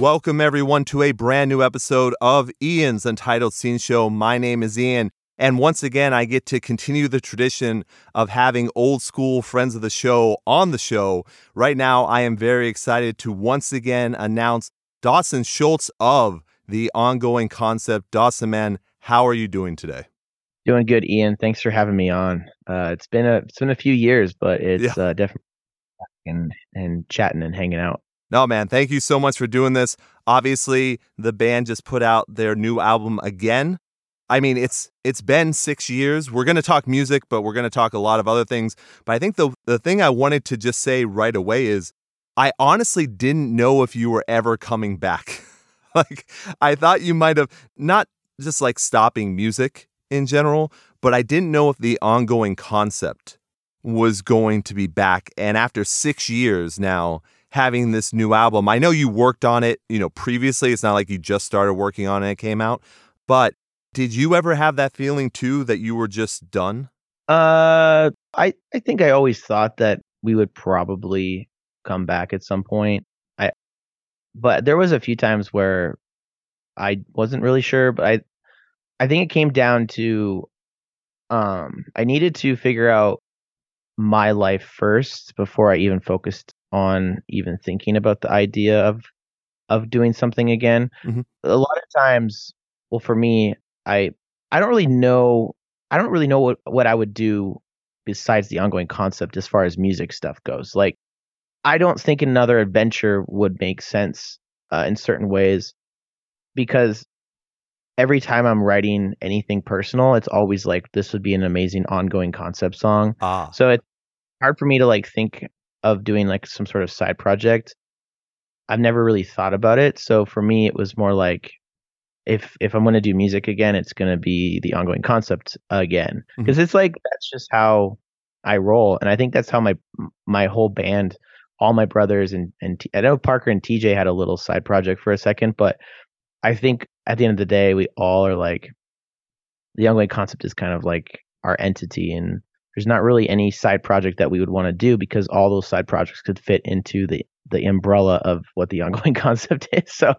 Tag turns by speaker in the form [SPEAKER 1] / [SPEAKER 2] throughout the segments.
[SPEAKER 1] Welcome, everyone, to a brand new episode of Ian's Untitled Scene Show. My name is Ian, and once again, I get to continue the tradition of having old school friends of the show on the show. Right now, I am very excited to once again announce Dawson Scholz of the ongoing concept. Dawson, man, how are you doing today?
[SPEAKER 2] Doing good, Ian. Thanks for having me on. Uh, it's been a it's been a few years, but it's yeah. uh, definitely and and chatting and hanging out.
[SPEAKER 1] No, man, thank you so much for doing this. Obviously, the band just put out their new album again. I mean, it's it's been six years. We're gonna talk music, but we're gonna talk a lot of other things. But I think the the thing I wanted to just say right away is I honestly didn't know if you were ever coming back. like I thought you might have not just like stopping music in general, but I didn't know if the ongoing concept was going to be back. And after six years now, having this new album, I know you worked on it, you know, previously. It's not like you just started working on it and it came out, but did you ever have that feeling too that you were just done?
[SPEAKER 2] Uh, I I think I always thought that we would probably come back at some point. I, but there was a few times where I wasn't really sure, but I, I think it came down to, um, I needed to figure out my life first before I even focused on even thinking about the idea of of doing something again. Mm-hmm. A lot of times, well, for me, I I don't really know I don't really know what what I would do besides the ongoing concept as far as music stuff goes. Like I don't think another adventure would make sense uh, in certain ways because every time I'm writing anything personal, it's always like this would be an amazing ongoing concept song. Ah. So it's hard for me to like think of doing like some sort of side project. I've never really thought about it. So for me, it was more like if if I'm going to do music again, it's going to be the ongoing concept again because mm-hmm. it's like that's just how I roll, and I think that's how my my whole band, all my brothers and and T- I know Parker and TJ had a little side project for a second, but I think at the end of the day, we all are like the ongoing concept is kind of like our entity, and there's not really any side project that we would want to do because all those side projects could fit into the the umbrella of what the ongoing concept is. So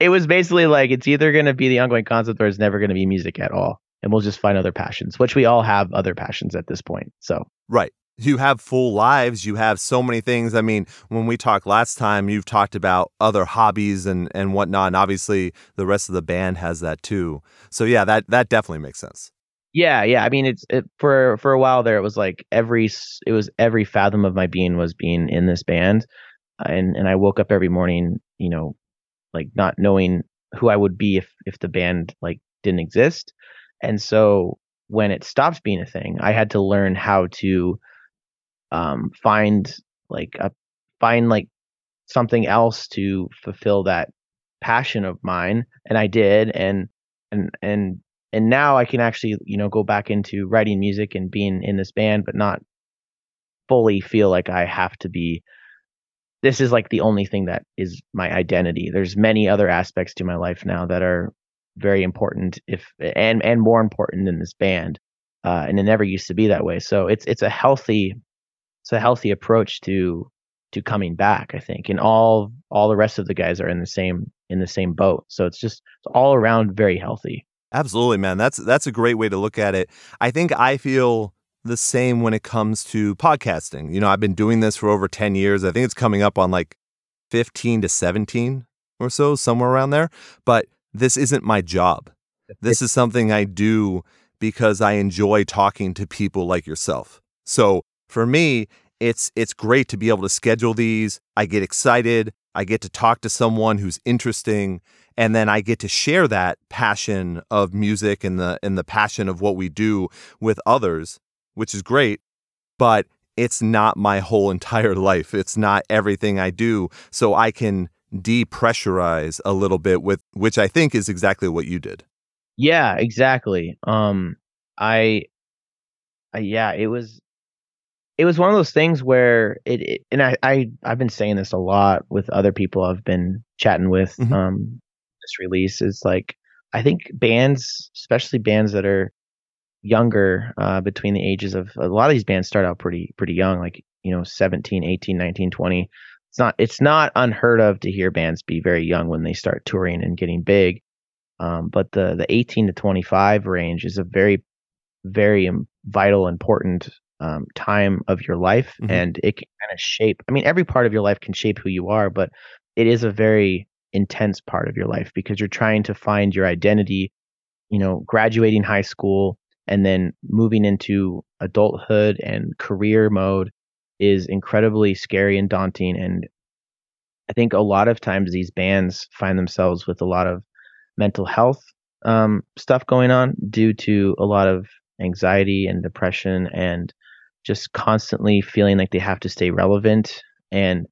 [SPEAKER 2] it was basically like it's either going to be the ongoing concept or it's never going to be music at all. And we'll just find other passions, which we all have other passions at this point. So,
[SPEAKER 1] right. You have full lives. You have so many things. I mean, when we talked last time, you've talked about other hobbies and, and whatnot. And obviously, the rest of the band has that too. So, yeah, that, that definitely makes sense.
[SPEAKER 2] Yeah, yeah. I mean, it's it, for for a while there. It was like every it was every fathom of my being was being in this band, and and I woke up every morning, you know, like not knowing who I would be if if the band like didn't exist. And so when it stopped being a thing, I had to learn how to um, find like a find like something else to fulfill that passion of mine, and I did. And and and and now I can actually you know go back into writing music and being in this band, but not fully feel like I have to be this is like the only thing that is my identity. There's many other aspects to my life now that are very important, if and and more important than this band. Uh, and it never used to be that way. So it's it's a healthy it's a healthy approach to to coming back. I think, and all all the rest of the guys are in the same in the same boat. So it's just it's all around very healthy.
[SPEAKER 1] Absolutely, man. That's that's a great way to look at it. I think I feel the same when it comes to podcasting. You know, I've been doing this for over 10 years. I think it's coming up on like 15 to 17 or so, somewhere around there. But this isn't my job. This is something I do because I enjoy talking to people like yourself. So for me, it's it's great to be able to schedule these. I get excited. I get to talk to someone who's interesting and then I get to share that passion of music and the and the passion of what we do with others which is great, but it's not my whole entire life. It's not everything I do. So I can depressurize a little bit with which I think is exactly what you did.
[SPEAKER 2] Yeah, exactly. Um I, I yeah, it was it was one of those things where it, it, and I, I I've been saying this a lot with other people I've been chatting with mm-hmm. um this release is like I think bands, especially bands that are younger uh, between the ages of a lot of these bands start out pretty pretty young like you know 17 18 19 20 it's not it's not unheard of to hear bands be very young when they start touring and getting big. Um, but the the 18 to 25 range is a very very vital important um, time of your life, mm-hmm. and it can kind of shape. I mean, every part of your life can shape who you are, but it is a very intense part of your life because you're trying to find your identity. You know, graduating high school and then moving into adulthood and career mode is incredibly scary and daunting. And I think a lot of times these bands find themselves with a lot of mental health um, stuff going on due to a lot of anxiety and depression and just constantly feeling like they have to stay relevant. And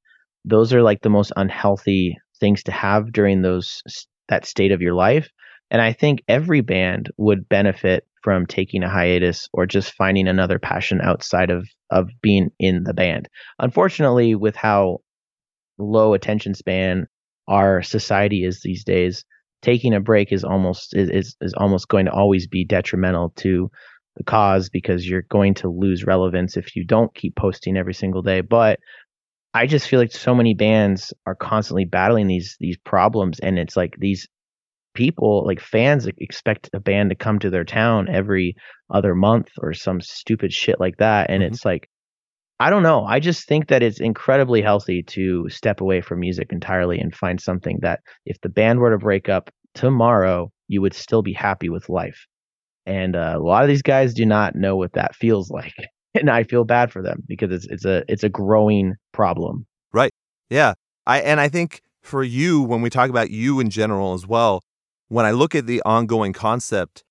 [SPEAKER 2] those are like the most unhealthy things to have during those that state of your life. And I think every band would benefit from taking a hiatus or just finding another passion outside of of being in the band. Unfortunately, with how low attention span our society is these days, taking a break is almost is is almost going to always be detrimental to the cause because you're going to lose relevance if you don't keep posting every single day. But I just feel like so many bands are constantly battling these these problems and it's like these people like fans expect a band to come to their town every other month or some stupid shit like that and mm-hmm. it's like i don't know i just think that it's incredibly healthy to step away from music entirely and find something that if the band were to break up tomorrow you would still be happy with life and uh, a lot of these guys do not know what that feels like and i feel bad for them because it's it's a it's a growing problem.
[SPEAKER 1] Right. Yeah. I and i think for you when we talk about you in general as well when I look at the ongoing concept,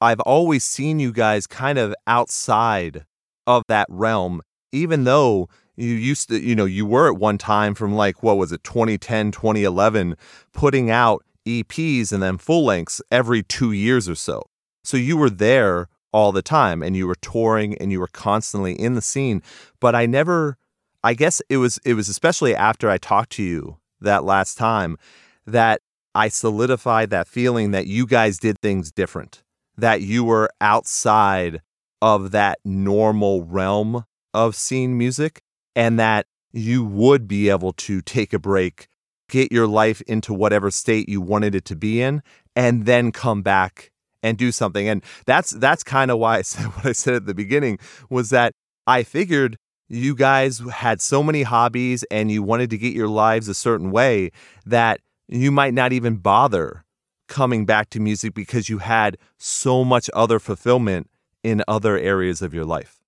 [SPEAKER 1] I've always seen you guys kind of outside of that realm, even though you used to, you know, you were at one time from like, what was it, 2010, 2011, putting out EPs and then full lengths every two years or so. So you were there all the time and you were touring and you were constantly in the scene. But I never, I guess it was, it was especially after I talked to you that last time that I solidified that feeling that you guys did things different, that you were outside of that normal realm of scene music, and that you would be able to take a break, get your life into whatever state you wanted it to be in, and then come back and do something. And that's that's kind of why I said what I said at the beginning was that I figured you guys had so many hobbies and you wanted to get your lives a certain way that you might not even bother coming back to music because you had so much other fulfillment in other areas of your life.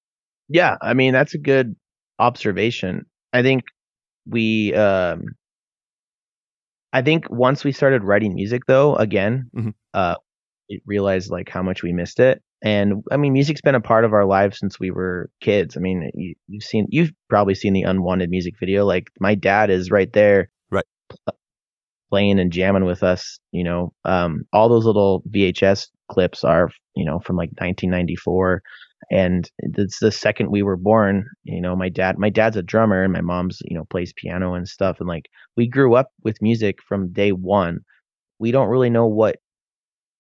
[SPEAKER 2] Yeah, I mean that's a good observation. I think we um I think once we started writing music though, again, mm-hmm. uh realized like how much we missed it. And I mean, music's been a part of our lives since we were kids. I mean, you, have seen, you've probably seen the unwanted music video. Like my dad is right there,
[SPEAKER 1] right,
[SPEAKER 2] playing and jamming with us. You know, um, all those little VHS clips are, you know, from like 1994. And it's the second we were born, you know, my dad, my dad's a drummer and my mom's, you know, plays piano and stuff. And like we grew up with music from day one. We don't really know what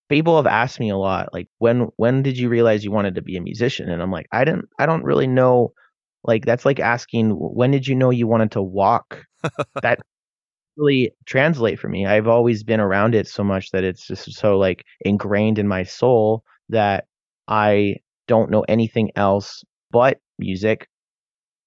[SPEAKER 2] people have asked me a lot, like when, when did you realize you wanted to be a musician? And I'm like, I didn't, I don't really know. Like that's like asking, when did you know you wanted to walk? that really translate for me. I've always been around it so much that it's just so like ingrained in my soul that I don't know anything else but music.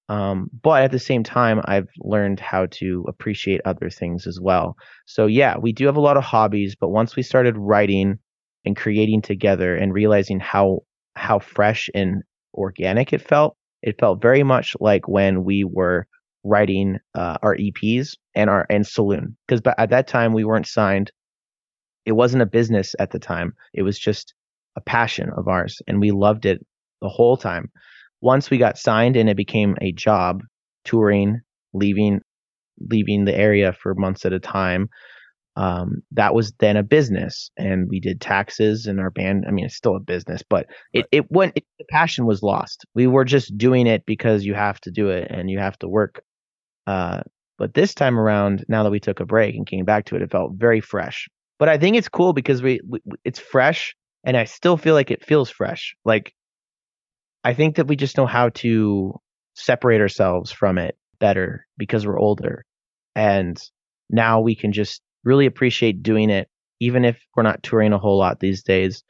[SPEAKER 2] Um, but at the same time, I've learned how to appreciate other things as well. So yeah, we do have a lot of hobbies, but once we started writing and creating together and realizing how how fresh and organic it felt, it felt very much like when we were writing uh, our EPs and our and Saloon because at that time we weren't signed. It wasn't a business at the time. It was just a passion of ours, and we loved it the whole time. Once we got signed and it became a job, touring, leaving, leaving the area for months at a time. Um, that was then a business, and we did taxes and our band. I mean, it's still a business, but it it went. It, the passion was lost. We were just doing it because you have to do it and you have to work uh, but this time around, now that we took a break and came back to it, it felt very fresh. But I think it's cool because we, we it's fresh, and I still feel like it feels fresh. Like I think that we just know how to separate ourselves from it better because we're older. and now we can just really appreciate doing it, even if we're not touring a whole lot these days.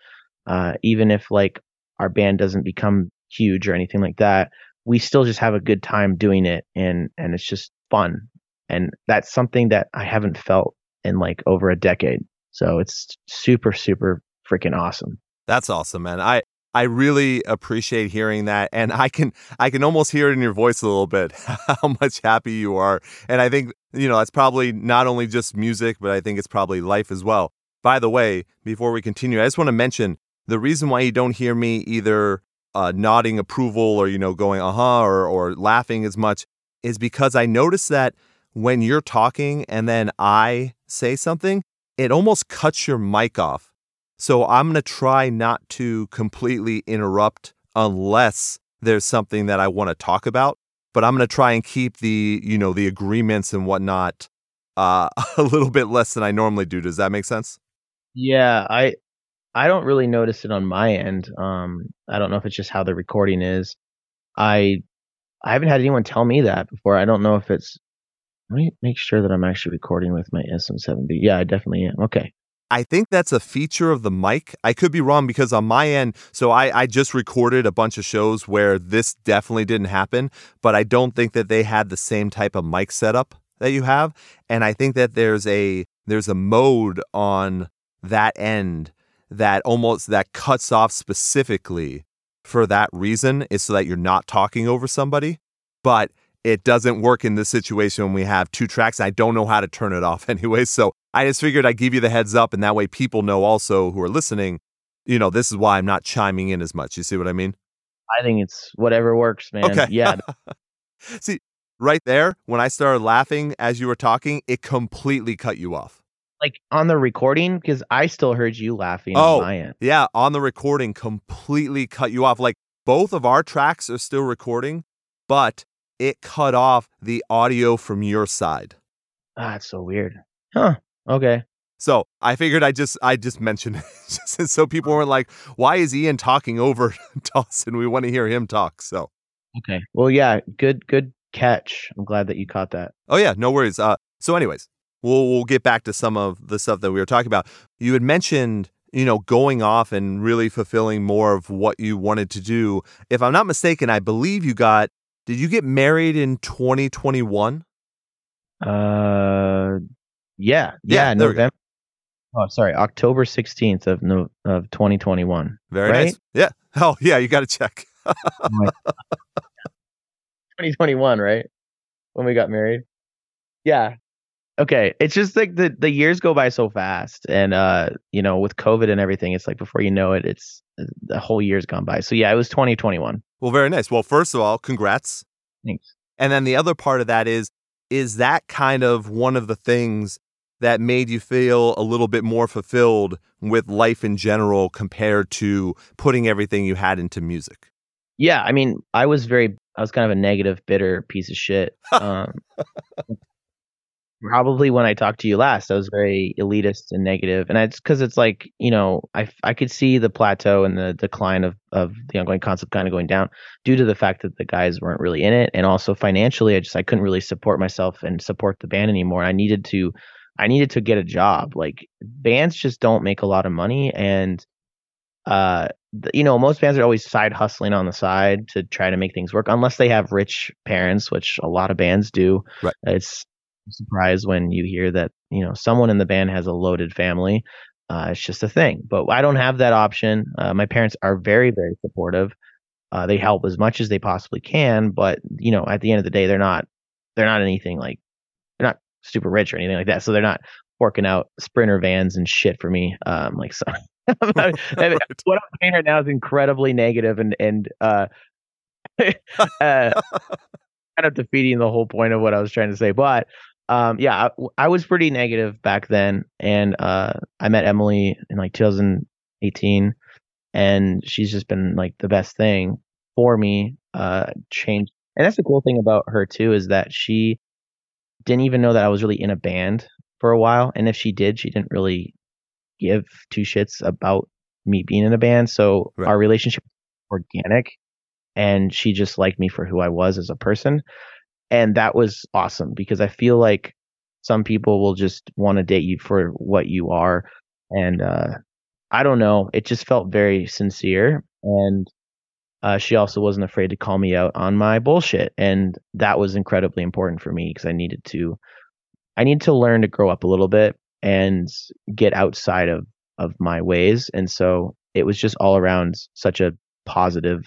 [SPEAKER 2] Uh, even if like our band doesn't become huge or anything like that, we still just have a good time doing it, and and it's just fun. And that's something that I haven't felt in like over a decade. So it's super, super freaking awesome.
[SPEAKER 1] That's awesome, man. I I really appreciate hearing that and I can I can almost hear it in your voice a little bit how much happy you are. And I think, you know, that's probably not only just music, but I think it's probably life as well. By the way, before we continue, I just want to mention the reason why you don't hear me either uh, nodding approval or you know going uh-huh or or laughing as much is because I notice that when you're talking and then I say something, it almost cuts your mic off so I'm going to try not to completely interrupt unless there's something that I want to talk about. But I'm going to try and keep the, you know, the agreements and whatnot uh, a little bit less than I normally do. Does that make sense?
[SPEAKER 2] Yeah, I I don't really notice it on my end. Um, I don't know if it's just how the recording is. I I haven't had anyone tell me that before. I don't know if it's. Let me make sure that I'm actually recording with my SM7B. Yeah, I definitely am. Okay.
[SPEAKER 1] I think that's a feature of the mic. I could be wrong because on my end, so I, I just recorded a bunch of shows where this definitely didn't happen, but I don't think that they had the same type of mic setup that you have. And I think that there's a there's a mode on that end that almost that cuts off specifically for that reason is so that you're not talking over somebody. But it doesn't work in this situation when we have two tracks. I don't know how to turn it off anyway. So I just figured I'd give you the heads up, and that way people know also who are listening, you know, this is why I'm not chiming in as much. You see what I mean?
[SPEAKER 2] I think it's whatever works, man.
[SPEAKER 1] Okay.
[SPEAKER 2] Yeah.
[SPEAKER 1] see, right there, when I started laughing as you were talking, it completely cut you off.
[SPEAKER 2] Like on the recording, because I still heard you laughing oh, on.
[SPEAKER 1] Yeah, on the recording, completely cut you off. Like both of our tracks are still recording, but it cut off the audio from your side.
[SPEAKER 2] Ah, it's so weird. Huh. Okay.
[SPEAKER 1] So I figured I just I just mentioned it just so people weren't like, why is Ian talking over Dawson? We want to hear him talk. So
[SPEAKER 2] Okay. Well yeah, good good catch. I'm glad that you caught that.
[SPEAKER 1] Oh yeah, no worries. Uh so anyways, we'll we'll get back to some of the stuff that we were talking about. You had mentioned you know, going off and really fulfilling more of what you wanted to do. If I'm not mistaken, I believe you got did you get married in 2021?
[SPEAKER 2] Uh, yeah, yeah, yeah November. Oh, sorry, October 16th of no, of 2021.
[SPEAKER 1] Very right? nice. Yeah. Oh, yeah, you got to check.
[SPEAKER 2] 2021, right? When we got married. Yeah. Okay. It's just like the the years go by so fast and uh, you know, with COVID and everything, it's like before you know it, it's the whole year's gone by. So yeah, it was 2021.
[SPEAKER 1] Well, very nice. Well, first of all, congrats.
[SPEAKER 2] Thanks.
[SPEAKER 1] And then the other part of that is is that kind of one of the things that made you feel a little bit more fulfilled with life in general compared to putting everything you had into music?
[SPEAKER 2] Yeah, I mean, I was very I was kind of a negative, bitter piece of shit. Um, probably when I talked to you last, I was very elitist and negative, and it's because it's like you know I I could see the plateau and the decline of of the ongoing concept kind of going down due to the fact that the guys weren't really in it, and also financially, I just I couldn't really support myself and support the band anymore. I needed to I needed to get a job. Like bands just don't make a lot of money, and uh you know most bands are always side hustling on the side to try to make things work unless they have rich parents which a lot of bands do
[SPEAKER 1] right.
[SPEAKER 2] it's surprised when you hear that you know someone in the band has a loaded family. Uh, it's just a thing, but I don't have that option. Uh, my parents are very very supportive. Uh, they help as much as they possibly can, but you know at the end of the day they're not they're not anything like super rich or anything like that. So they're not forking out sprinter vans and shit for me. Um, like so. what I'm saying right now is incredibly negative and and uh, uh, kind of defeating the whole point of what I was trying to say. But um, yeah, I, I, was pretty negative back then, and uh, I met Emily in like 2018, and she's just been like the best thing for me. Uh, changed, and that's the cool thing about her too is that she didn't even know that I was really in a band for a while, and if she did, she didn't really give two shits about me being in a band. So right. our relationship was organic, and she just liked me for who I was as a person and that was awesome because I feel like some people will just want to date you for what you are. And uh, I don't know. It just felt very sincere. And uh, she also wasn't afraid to call me out on my bullshit. And that was incredibly important for me because I needed to, I needed to learn to grow up a little bit and get outside of, of my ways. And so it was just all around such a positive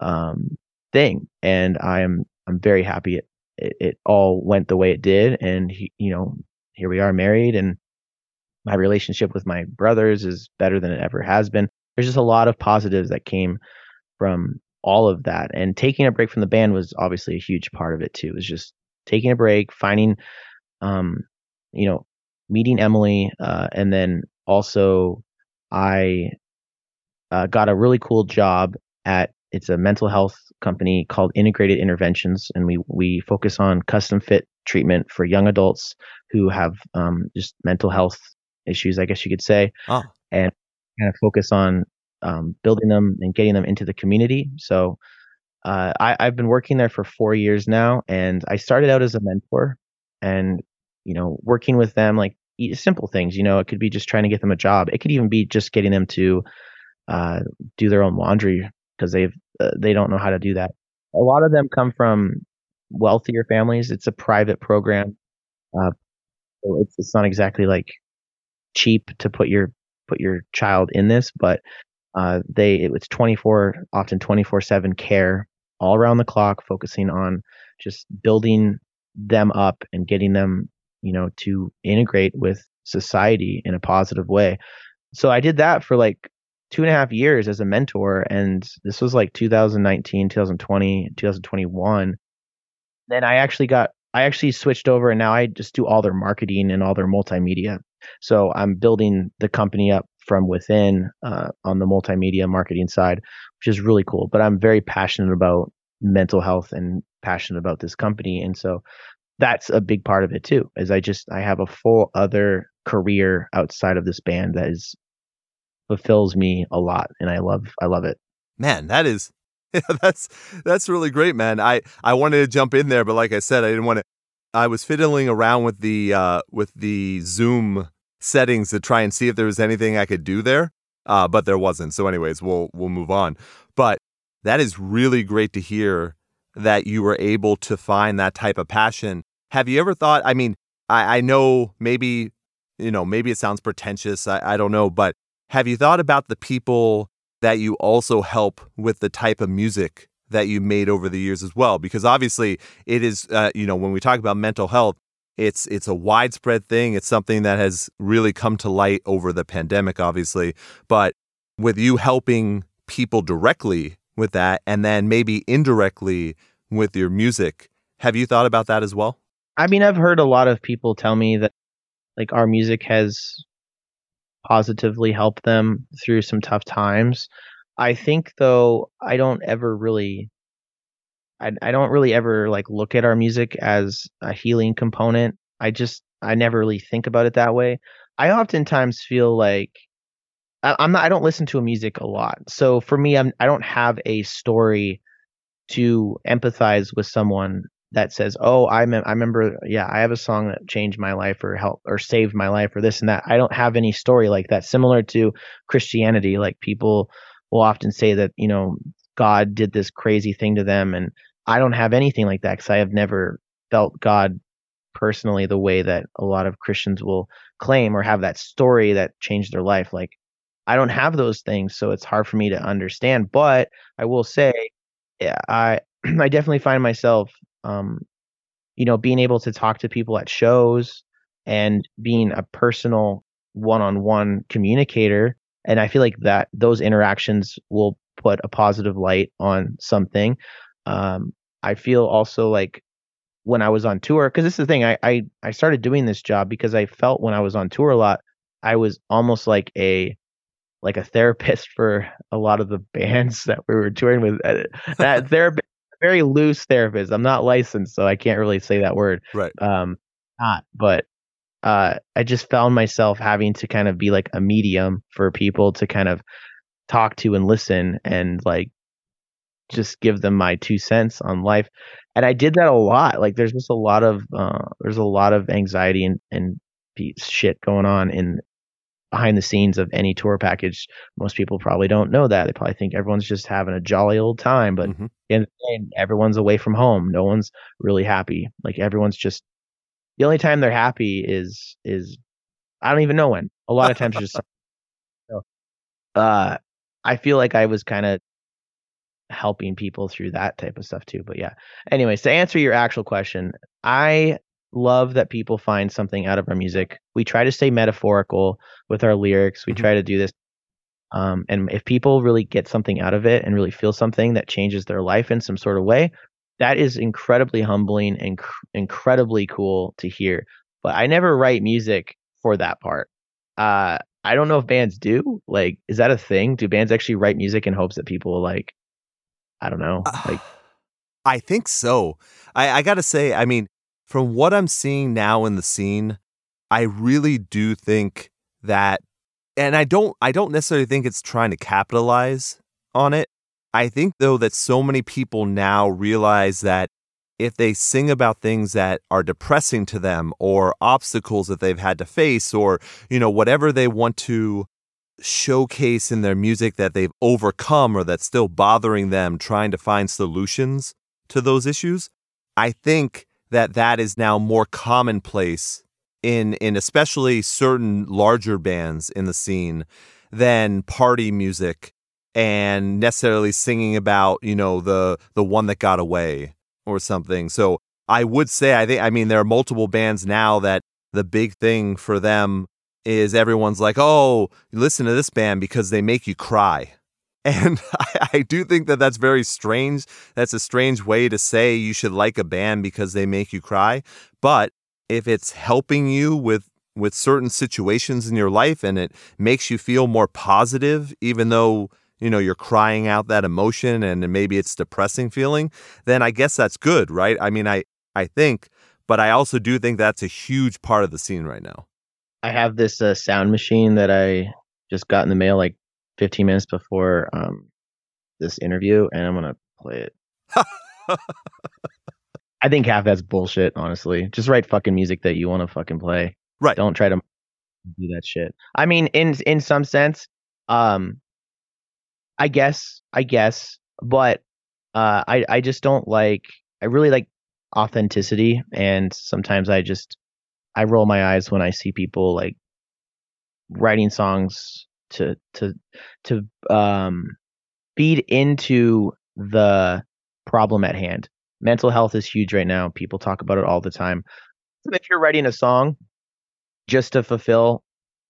[SPEAKER 2] um, thing. And I am, I'm very happy it, it, it all went the way it did. And, he, you know, here we are married and my relationship with my brothers is better than it ever has been. There's just a lot of positives that came from all of that. And taking a break from the band was obviously a huge part of it too. It was just taking a break, finding, um, you know, meeting Emily, uh, and then also I uh, got a really cool job at it's a mental health company called Integrated Interventions, and we we focus on custom fit treatment for young adults who have um, just mental health issues, I guess you could say,
[SPEAKER 1] oh.
[SPEAKER 2] and kind of focus on um, building them and getting them into the community. So uh, I, I've been working there for four years now, and I started out as a mentor, and you know, working with them like simple things. You know, it could be just trying to get them a job. It could even be just getting them to uh, do their own laundry because they've uh, they don't know how to do that. A lot of them come from wealthier families. It's a private program, uh, so it's it's not exactly like cheap to put your put your child in this, but uh, they it was 24 often 24 7 care all around the clock focusing on just building them up and getting them you know to integrate with society in a positive way. So i did that for like two and a half years as a mentor and this was like 2019 2020 2021 then i actually got i actually switched over and now i just do all their marketing and all their multimedia. So i'm building the company up from within uh, on the multimedia marketing side, which is really cool. But I'm very passionate about mental health and passionate about this company, and so that's a big part of it too. Is I just I have a full other career outside of this band that is fulfills me a lot, and I love I love it.
[SPEAKER 1] Man, that is yeah, that's that's really great, man. I I wanted to jump in there, but like I said, I didn't want to. I was fiddling around with the uh, with the Zoom settings to try and see if there was anything I could do there, uh, but there wasn't. So, anyways, we'll we'll move on. But that is really great to hear that you were able to find that type of passion. Have you ever thought? I mean, I, I know maybe you know maybe it sounds pretentious. I, I don't know, but have you thought about the people that you also help with the type of music that you made over the years as well? Because obviously, it is uh, you know when we talk about mental health, it's it's a widespread thing. It's something that has really come to light over the pandemic, obviously. But with you helping people directly with that, and then maybe indirectly with your music, have you thought about that as well?
[SPEAKER 2] I mean, I've heard a lot of people tell me that like our music has positively helped them through some tough times. I think though I don't ever really I, I don't really ever like look at our music as a healing component. I just I never really think about it that way. I oftentimes feel like I, I'm not I don't listen to music a lot. So for me I'm I don't have a story to empathize with someone that says, "Oh, I me- I remember, yeah, I have a song that changed my life or helped or saved my life or this and that." I don't have any story like that. Similar to Christianity, like people will often say that you know God did this crazy thing to them, and I don't have anything like that because I have never felt God personally the way that a lot of Christians will claim or have that story that changed their life. Like I don't have those things, so it's hard for me to understand. But I will say, yeah, I I definitely find myself, um, you know, being able to talk to people at shows and being a personal one-on-one communicator. And I feel like that those interactions will put a positive light on something. Um, I feel also like when I was on tour, because this is the thing, I, I I started doing this job because I felt when I was on tour a lot, I was almost like a like a therapist for a lot of the bands that we were touring with. Uh, that therapist, very loose therapist. I'm not licensed, so I can't really say that word.
[SPEAKER 1] Right.
[SPEAKER 2] Um, not, but uh, I just found myself having to kind of be like a medium for people to kind of talk to and listen and like just give them my two cents on life. And I did that a lot. Like there's just a lot of uh, there's a lot of anxiety and and shit going on in behind the scenes of any tour package. Most people probably don't know that. They probably think everyone's just having a jolly old time, but mm-hmm. in everyone's away from home. No one's really happy. Like everyone's just the only time they're happy is is I don't even know when. A lot of times just so, uh I feel like I was kind of helping people through that type of stuff too. But yeah. Anyways, to answer your actual question, I love that people find something out of our music. We try to stay metaphorical with our lyrics. We mm-hmm. try to do this. Um, and if people really get something out of it and really feel something that changes their life in some sort of way, that is incredibly humbling and cr- incredibly cool to hear. But I never write music for that part. Uh, I don't know if bands do. Like, is that a thing? Do bands actually write music in hopes that people like? I don't know. Like,
[SPEAKER 1] I think so. I, I gotta say, I mean, from what I'm seeing now in the scene, I really do think that and I don't I don't necessarily think it's trying to capitalize on it. I think though that so many people now realize that if they sing about things that are depressing to them or obstacles that they've had to face or you know whatever they want to showcase in their music that they've overcome or that's still bothering them trying to find solutions to those issues, I think that that is now more commonplace in in especially certain larger bands in the scene than party music and necessarily singing about you know the the one that got away or something. So i would say i think i mean there are multiple bands now that the big thing for them is everyone's like oh listen to this band because they make you cry and I, I, do think that that's very strange. That's a strange way to say you should like a band because they make you cry. But if it's helping you with with certain situations in your life and it makes you feel more positive, even though you know you're crying out that emotion and maybe it's depressing feeling, then I guess that's good, right? I mean, I I think, but I also do think that's a huge part of the scene right now.
[SPEAKER 2] I have this uh, sound machine that I just got in the mail like 15 minutes before um, this interview, and I'm gonna play it. I think half that's bullshit. Honestly, just write fucking music that you want to fucking play.
[SPEAKER 1] Right.
[SPEAKER 2] Don't try to do that shit. I mean, in in some sense, um, I guess, I guess, but uh, I I just don't like. I really like authenticity, and sometimes I just I roll my eyes when I see people like writing songs to to to um feed into the problem at hand. Mental health is huge right now. People talk about it all the time. If you're writing a song just to fulfill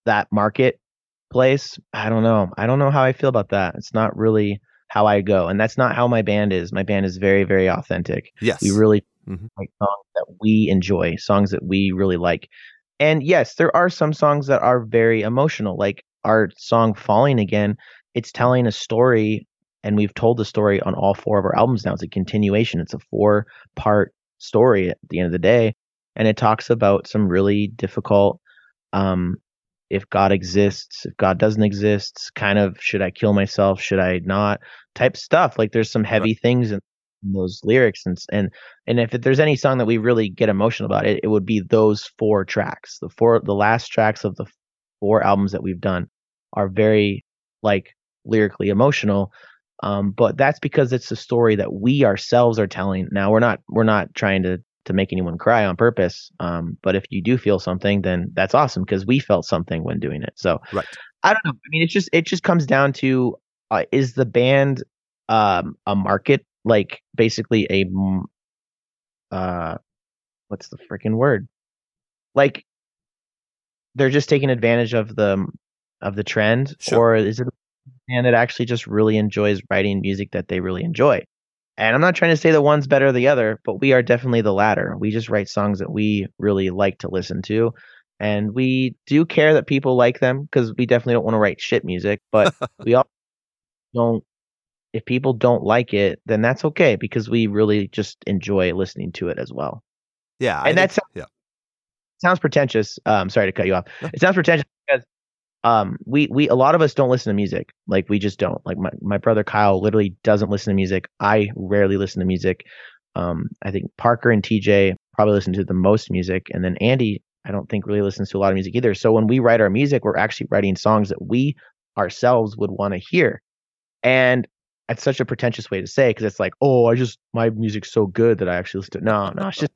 [SPEAKER 2] that marketplace, I don't know. I don't know how I feel about that. It's not really how I go, and that's not how my band is. My band is very, very authentic.
[SPEAKER 1] Yes,
[SPEAKER 2] we really mm-hmm. like songs that we enjoy, songs that we really like. And yes, there are some songs that are very emotional, like our song Falling Again, it's telling a story and we've told the story on all four of our albums now. It's a continuation. It's a four part story at the end of the day. And it talks about some really difficult um if God exists, if God doesn't exist, kind of should I kill myself, should I not type stuff. Like there's some heavy things in, those lyrics and and and if there's any song that we really get emotional about it, it would be those four tracks. The four the last tracks of the four albums that we've done are very like lyrically emotional um, but that's because it's a story that we ourselves are telling. Now we're not we're not trying to to make anyone cry on purpose um, but if you do feel something then that's awesome because we felt something when doing it. So
[SPEAKER 1] right.
[SPEAKER 2] I don't know. I mean it just it just comes down to uh, is the band um, a market like basically a uh what's the freaking word like they're just taking advantage of the of the trend, sure. or is it a band that actually just really enjoys writing music that they really enjoy? And I'm not trying to say that one's better than the other, but we are definitely the latter. We just write songs that we really like to listen to. And we do care that people like them because we definitely don't want to write shit music, but we all don't. If people don't like it, then that's okay because we really just enjoy listening to it as well.
[SPEAKER 1] Yeah.
[SPEAKER 2] And that's, yeah sounds pretentious. Um, sorry to cut you off. It sounds pretentious because um we we a lot of us don't listen to music like we just don't like my, my brother kyle literally doesn't listen to music i rarely listen to music um i think parker and tj probably listen to the most music and then andy i don't think really listens to a lot of music either so when we write our music we're actually writing songs that we ourselves would want to hear and it's such a pretentious way to say because it's like oh i just my music's so good that i actually listen to it. no no it's just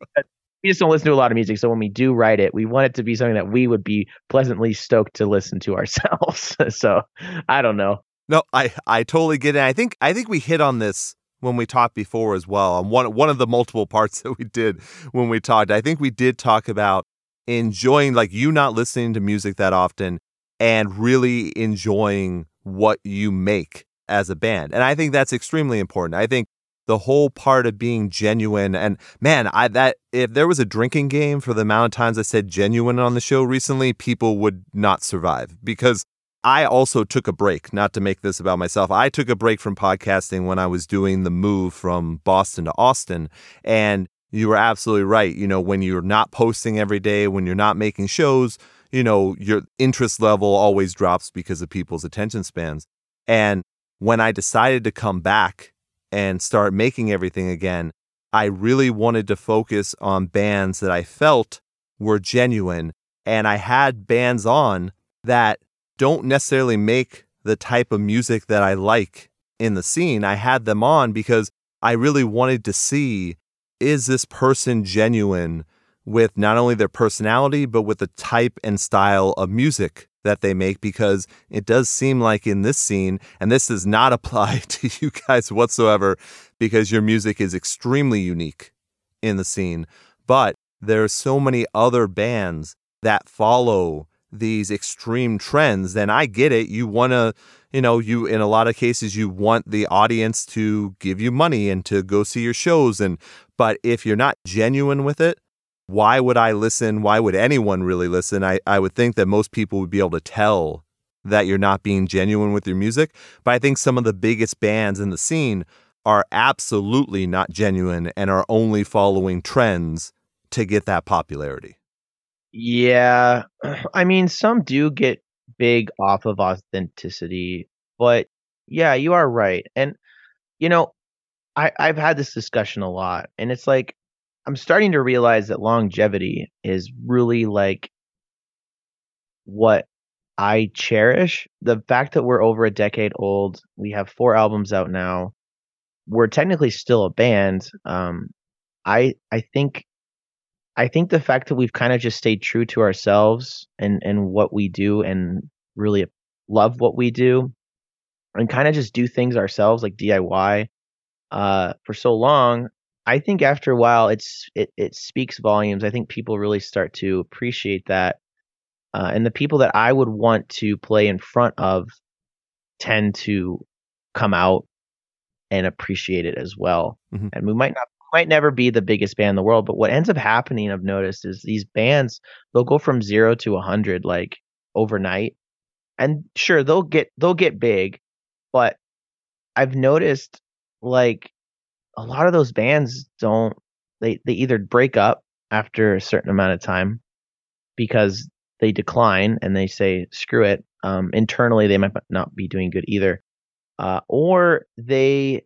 [SPEAKER 2] we just don't listen to a lot of music. So when we do write it, we want it to be something that we would be pleasantly stoked to listen to ourselves. so I don't know.
[SPEAKER 1] No, I I totally get it. I think I think we hit on this when we talked before as well. On one one of the multiple parts that we did when we talked. I think we did talk about enjoying like you not listening to music that often and really enjoying what you make as a band. And I think that's extremely important. I think the whole part of being genuine and man i that if there was a drinking game for the amount of times i said genuine on the show recently people would not survive because i also took a break not to make this about myself i took a break from podcasting when i was doing the move from boston to austin and you were absolutely right you know when you're not posting every day when you're not making shows you know your interest level always drops because of people's attention spans and when i decided to come back and start making everything again, I really wanted to focus on bands that I felt were genuine. And I had bands on that don't necessarily make the type of music that I like in the scene. I had them on because I really wanted to see is this person genuine with not only their personality, but with the type and style of music that they make because it does seem like in this scene, and this does not apply to you guys whatsoever because your music is extremely unique in the scene, but there are so many other bands that follow these extreme trends then I get it. You want to you know you in a lot of cases you want the audience to give you money and to go see your shows and but if you're not genuine with it why would I listen? Why would anyone really listen? I, I would think that most people would be able to tell that you're not being genuine with your music. But I think some of the biggest bands in the scene are absolutely not genuine and are only following trends to get that popularity.
[SPEAKER 2] Yeah. I mean, some do get big off of authenticity, but yeah, you are right. And, you know, I, I've had this discussion a lot, and it's like I'm starting to realize that longevity is really like what I cherish. The fact that we're over a decade old, we have four albums out now. We're technically still a band. Um, I I think I think the fact that we've kind of just stayed true to ourselves and and what we do and really love what we do and kind of just do things ourselves like DIY uh, for so long I think after a while, it's it it speaks volumes. I think people really start to appreciate that, uh, and the people that I would want to play in front of tend to come out and appreciate it as well. Mm-hmm. And we might not might never be the biggest band in the world, but what ends up happening, I've noticed, is these bands they'll go from zero to a hundred like overnight, and sure they'll get they'll get big, but I've noticed like a lot of those bands don't they they either break up after a certain amount of time because they decline and they say screw it um, internally they might not be doing good either uh, or they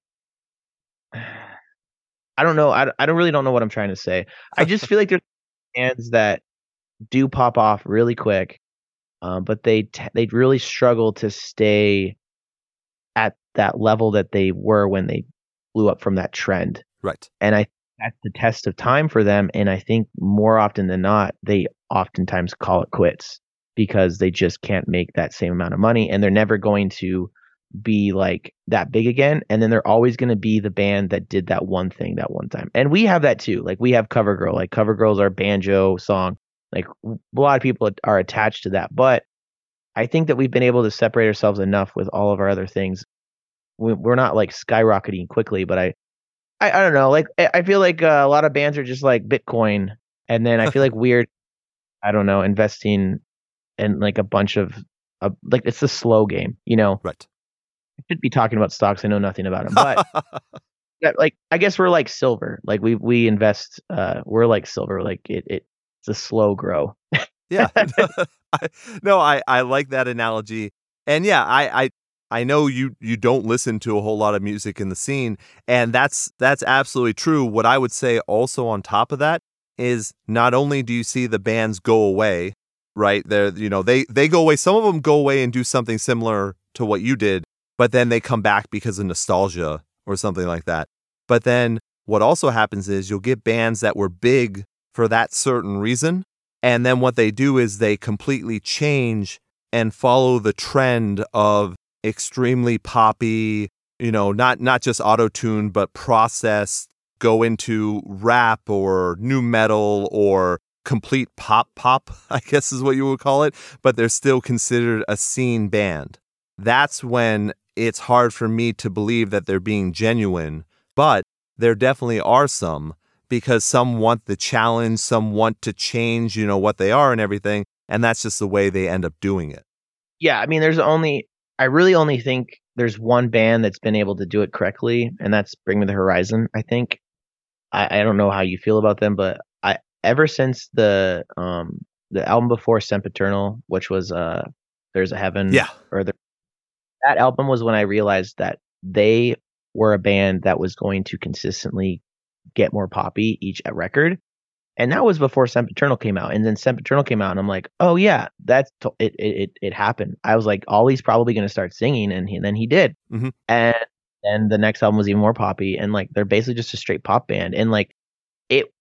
[SPEAKER 2] i don't know I, I don't really don't know what i'm trying to say. I just feel like there's bands that do pop off really quick um, but they t- they really struggle to stay at that level that they were when they blew up from that trend.
[SPEAKER 1] Right.
[SPEAKER 2] And I that's the test of time for them. And I think more often than not, they oftentimes call it quits because they just can't make that same amount of money and they're never going to be like that big again. And then they're always going to be the band that did that one thing that one time. And we have that too. Like we have CoverGirl. Like Cover CoverGirl's our banjo song. Like a lot of people are attached to that. But I think that we've been able to separate ourselves enough with all of our other things we're not like skyrocketing quickly, but I, I, I don't know. Like I feel like uh, a lot of bands are just like Bitcoin, and then I feel like weird. I don't know, investing in like a bunch of uh, like it's a slow game, you know.
[SPEAKER 1] Right.
[SPEAKER 2] I should be talking about stocks. I know nothing about them, but like I guess we're like silver. Like we we invest. uh We're like silver. Like it, it it's a slow grow.
[SPEAKER 1] Yeah. I, no, I, I like that analogy. And yeah, I, I I know you you don't listen to a whole lot of music in the scene, and that's that's absolutely true. What I would say also on top of that is not only do you see the bands go away, right? They're you know they they go away. Some of them go away and do something similar to what you did, but then they come back because of nostalgia or something like that. But then what also happens is you'll get bands that were big for that certain reason, and then what they do is they completely change and follow the trend of extremely poppy, you know, not not just auto-tune but processed go into rap or nu metal or complete pop pop, I guess is what you would call it, but they're still considered a scene band. That's when it's hard for me to believe that they're being genuine, but there definitely are some because some want the challenge, some want to change, you know, what they are and everything, and that's just the way they end up doing it.
[SPEAKER 2] Yeah, I mean there's only I really only think there's one band that's been able to do it correctly, and that's Bring Me the Horizon. I think. I, I don't know how you feel about them, but I ever since the um the album before Sempiternal, which was uh There's a Heaven,
[SPEAKER 1] yeah,
[SPEAKER 2] or the, that album was when I realized that they were a band that was going to consistently get more poppy each at record and that was before Sempiternal came out. And then Sempiternal came out, and I'm like, oh yeah, that's t- it, it. It happened. I was like, Oli's probably going to start singing, and, he, and then he did.
[SPEAKER 1] Mm-hmm.
[SPEAKER 2] And then the next album was even more poppy, and like they're basically just a straight pop band, and like it.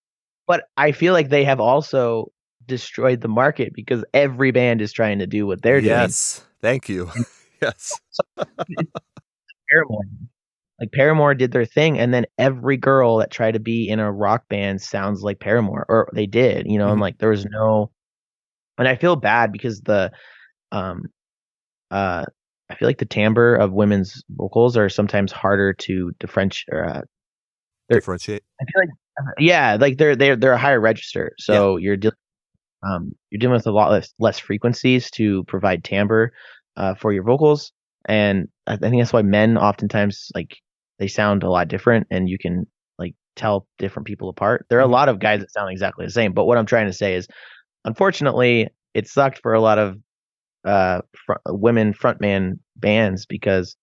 [SPEAKER 2] But I feel like they have also destroyed the market because every band is trying to do what they're
[SPEAKER 1] yes.
[SPEAKER 2] doing.
[SPEAKER 1] Yes, thank you. yes.
[SPEAKER 2] Like Paramore did their thing, and then every girl that tried to be in a rock band sounds like Paramore, or they did, you know.
[SPEAKER 1] Mhm.
[SPEAKER 2] And like there was no, and I feel bad because the, um, uh, I feel like the timbre of women's vocals are sometimes harder to differentiate. Uh,
[SPEAKER 1] Differentiate.
[SPEAKER 2] I feel like, yeah, like they're they're they're a higher register, so you're dealing, um, you're dealing with a lot less less frequencies to provide timbre, uh, for your vocals, and I think that's why men oftentimes like they sound a lot different, and you can like tell different people apart. There are a lot of guys that sound exactly the same, but what I'm trying to say is, unfortunately, it sucked for a lot of uh fr- women frontman bands because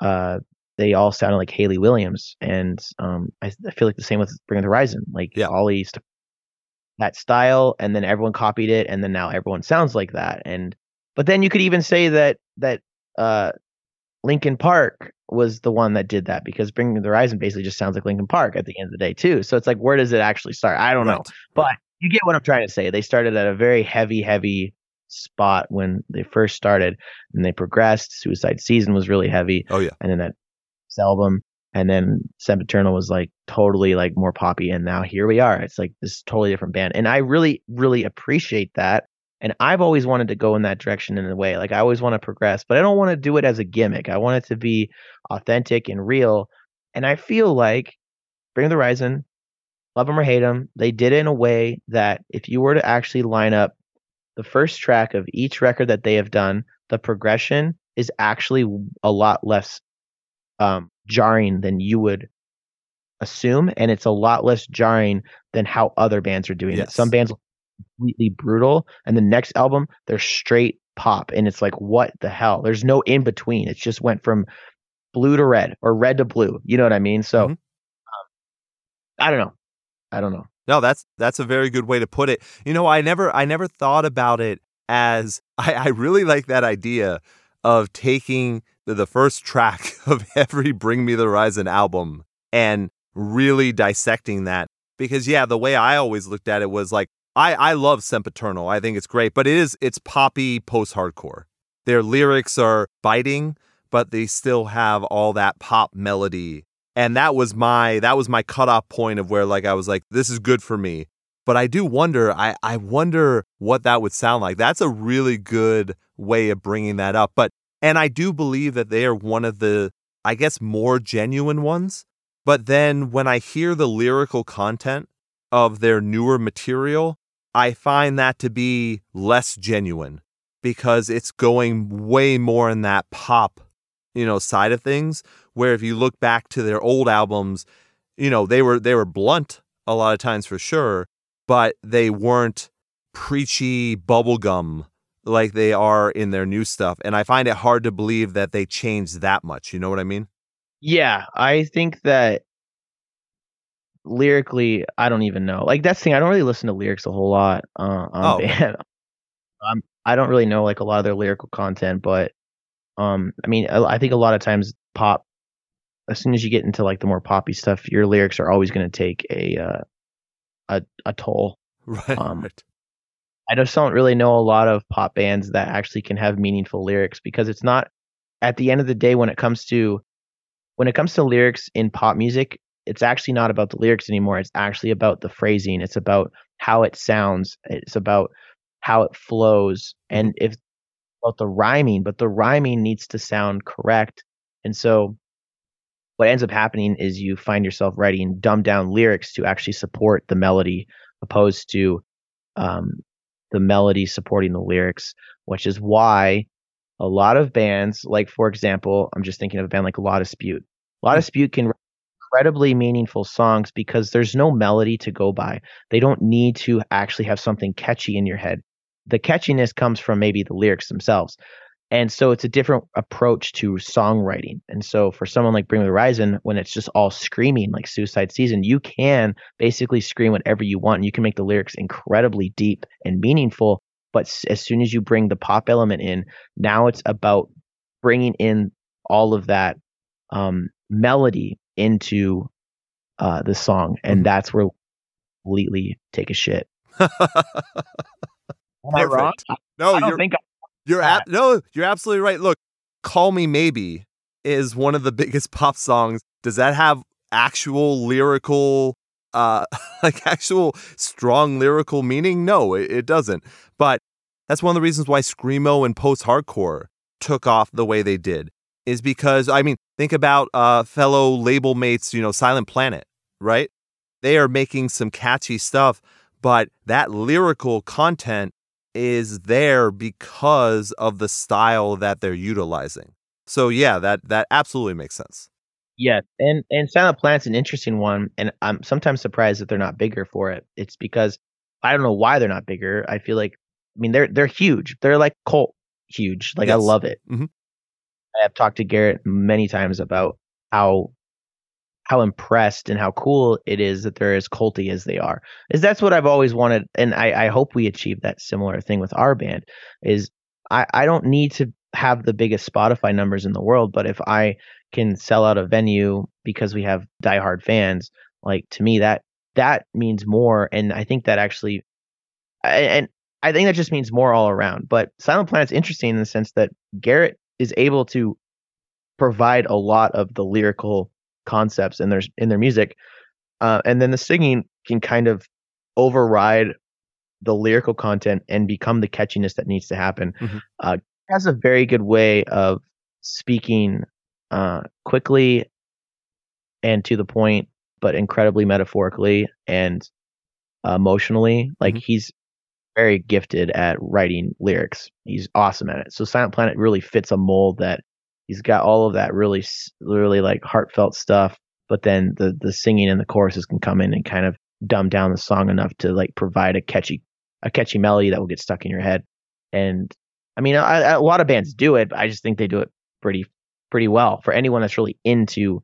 [SPEAKER 2] uh they all sounded like Hayley Williams, and um, I, I feel like the same with Bring the Horizon. Like
[SPEAKER 1] Yeah.
[SPEAKER 2] Oli st- that style, and then everyone copied it, and then now everyone sounds like that. And but then you could even say that that uh, Linkin Park was the one that did that because Bringing the Horizon basically just sounds like Linkin Park at the end of the day too. So it's like, where does it actually start? I don't know, but you get what I'm trying to say. They started at a very heavy, heavy spot when they first started, and they progressed. Suicide Season was really heavy
[SPEAKER 1] Oh yeah.
[SPEAKER 2] and then that album and then Sempiternal was like totally like more poppy and now here we are it's like this totally different band and i really really appreciate that and i've always wanted to go in that direction in a way like i always want to progress but i don't want to do it as a gimmick. I want it to be authentic and real. And i feel like bring the horizon love them or hate them they did it in a way that if you were to actually line up the first track of each record that they have done the progression is actually a lot less um, jarring than you would assume, and it's a lot less jarring than how other bands are doing it. Some bands completely brutal, and the next album they're straight pop, and it's like what the hell? There's no in between. It just went from blue to red or red to blue. You know what I mean? So
[SPEAKER 1] Mhm.
[SPEAKER 2] um, I don't know. I don't know.
[SPEAKER 1] No, that's that's a very good way to put it. You know, I never I never thought about it as I, I really like that idea of taking the, the first track of every Bring Me the Horizon album and really dissecting that. Because yeah, the way I always looked at it was like I, I love Sempiternal. I think it's great, but it is it's poppy post hardcore. Their lyrics are biting, but they still have all that pop melody and that was my that was my cutoff point of where like I was like this is good for me. But I do wonder I I wonder what that would sound like. That's a really good way of bringing that up. But and I do believe that they are one of the I guess more genuine ones. But then when I hear the lyrical content of their newer material, I find that to be less genuine because it's going way more in that pop, you know, side of things where if you look back to their old albums, you know, they were they were blunt a lot of times for sure, but they weren't preachy bubblegum like they are in their new stuff. And I find it hard to believe that they changed that much. You know what I mean?
[SPEAKER 2] Yeah, I think that lyrically, I don't even know. Like that's the thing. I don't really listen to lyrics a whole lot uh, on
[SPEAKER 1] Oh.
[SPEAKER 2] band. um, I don't really know like a lot of their lyrical content, but um, I mean, I, I think a lot of times pop. As soon as you get into like the more poppy stuff, your lyrics are always going to take a uh, a a toll.
[SPEAKER 1] Right.
[SPEAKER 2] Um,
[SPEAKER 1] right.
[SPEAKER 2] I just don't really know a lot of pop bands that actually can have meaningful lyrics because it's not at the end of the day when it comes to when it comes to lyrics in pop music, it's actually not about the lyrics anymore. It's actually about the phrasing. It's about how it sounds. It's about how it flows and if about the rhyming, but the rhyming needs to sound correct. And so what ends up happening is you find yourself writing dumbed down lyrics to actually support the melody opposed to um, the melody supporting the lyrics, which is why a lot of bands, like for example, I'm just thinking of a band like La Dispute. La Dispute can write incredibly meaningful songs because there's no melody to go by. They don't need to actually have something catchy in your head. The catchiness comes from maybe the lyrics themselves. And so it's a different approach to songwriting. And so for someone like Bring Me the Horizon, when it's just all screaming like Suicide Season, you can basically scream whatever you want and you can make the lyrics incredibly deep and meaningful. But as soon as you bring the pop element in, now it's about bringing in all of that um, melody into uh, the song. And
[SPEAKER 1] Mhm.
[SPEAKER 2] that's where completely take a shit. Am I wrong?
[SPEAKER 1] No,
[SPEAKER 2] I
[SPEAKER 1] you're
[SPEAKER 2] think
[SPEAKER 1] you're ab- no, you're absolutely right. Look, "Call Me Maybe" is one of the biggest pop songs. Does that have actual lyrical, uh, like actual strong lyrical meaning? No, it, it doesn't. But that's one of the reasons why screamo and post-hardcore took off the way they did. Is because I mean, think about uh, fellow label mates, you know, Silent Planet, right? They are making some catchy stuff, but that lyrical content is there because of the style that they're utilizing. So yeah, that that absolutely makes sense.
[SPEAKER 2] Yes, and and Silent Planet's an interesting one, and I'm sometimes surprised that they're not bigger for it. It's because I don't know why they're not bigger. I feel like, I mean, they're they're huge. They're like cult huge. Like I love it.
[SPEAKER 1] Mhm.
[SPEAKER 2] I have talked to Garrett many times about how how impressed and how cool it is that they're as culty as they are. Is that's what I've always wanted, and I, I hope we achieve that similar thing with our band. Is I, I don't need to have the biggest Spotify numbers in the world, but if I can sell out a venue because we have diehard fans, like to me that that means more, and I think that actually, and I think that just means more all around. But Silent Planet's interesting in the sense that Garrett is able to provide a lot of the lyrical concepts in their in their music, uh, and then the singing can kind of override the lyrical content and become the catchiness that needs to happen.
[SPEAKER 1] Mhm.
[SPEAKER 2] Uh, has a very good way of speaking uh, quickly and to the point, but incredibly metaphorically and emotionally. Like
[SPEAKER 1] Mhm.
[SPEAKER 2] he's very gifted at writing lyrics. He's awesome at it. So Silent Planet really fits a mold that he's got all of that really, really like heartfelt stuff. But then the the singing and the choruses can come in and kind of dumb down the song enough to like provide a catchy a catchy melody that will get stuck in your head. And I mean, a, lot of bands do it, but I just think they do it pretty pretty well for anyone that's really into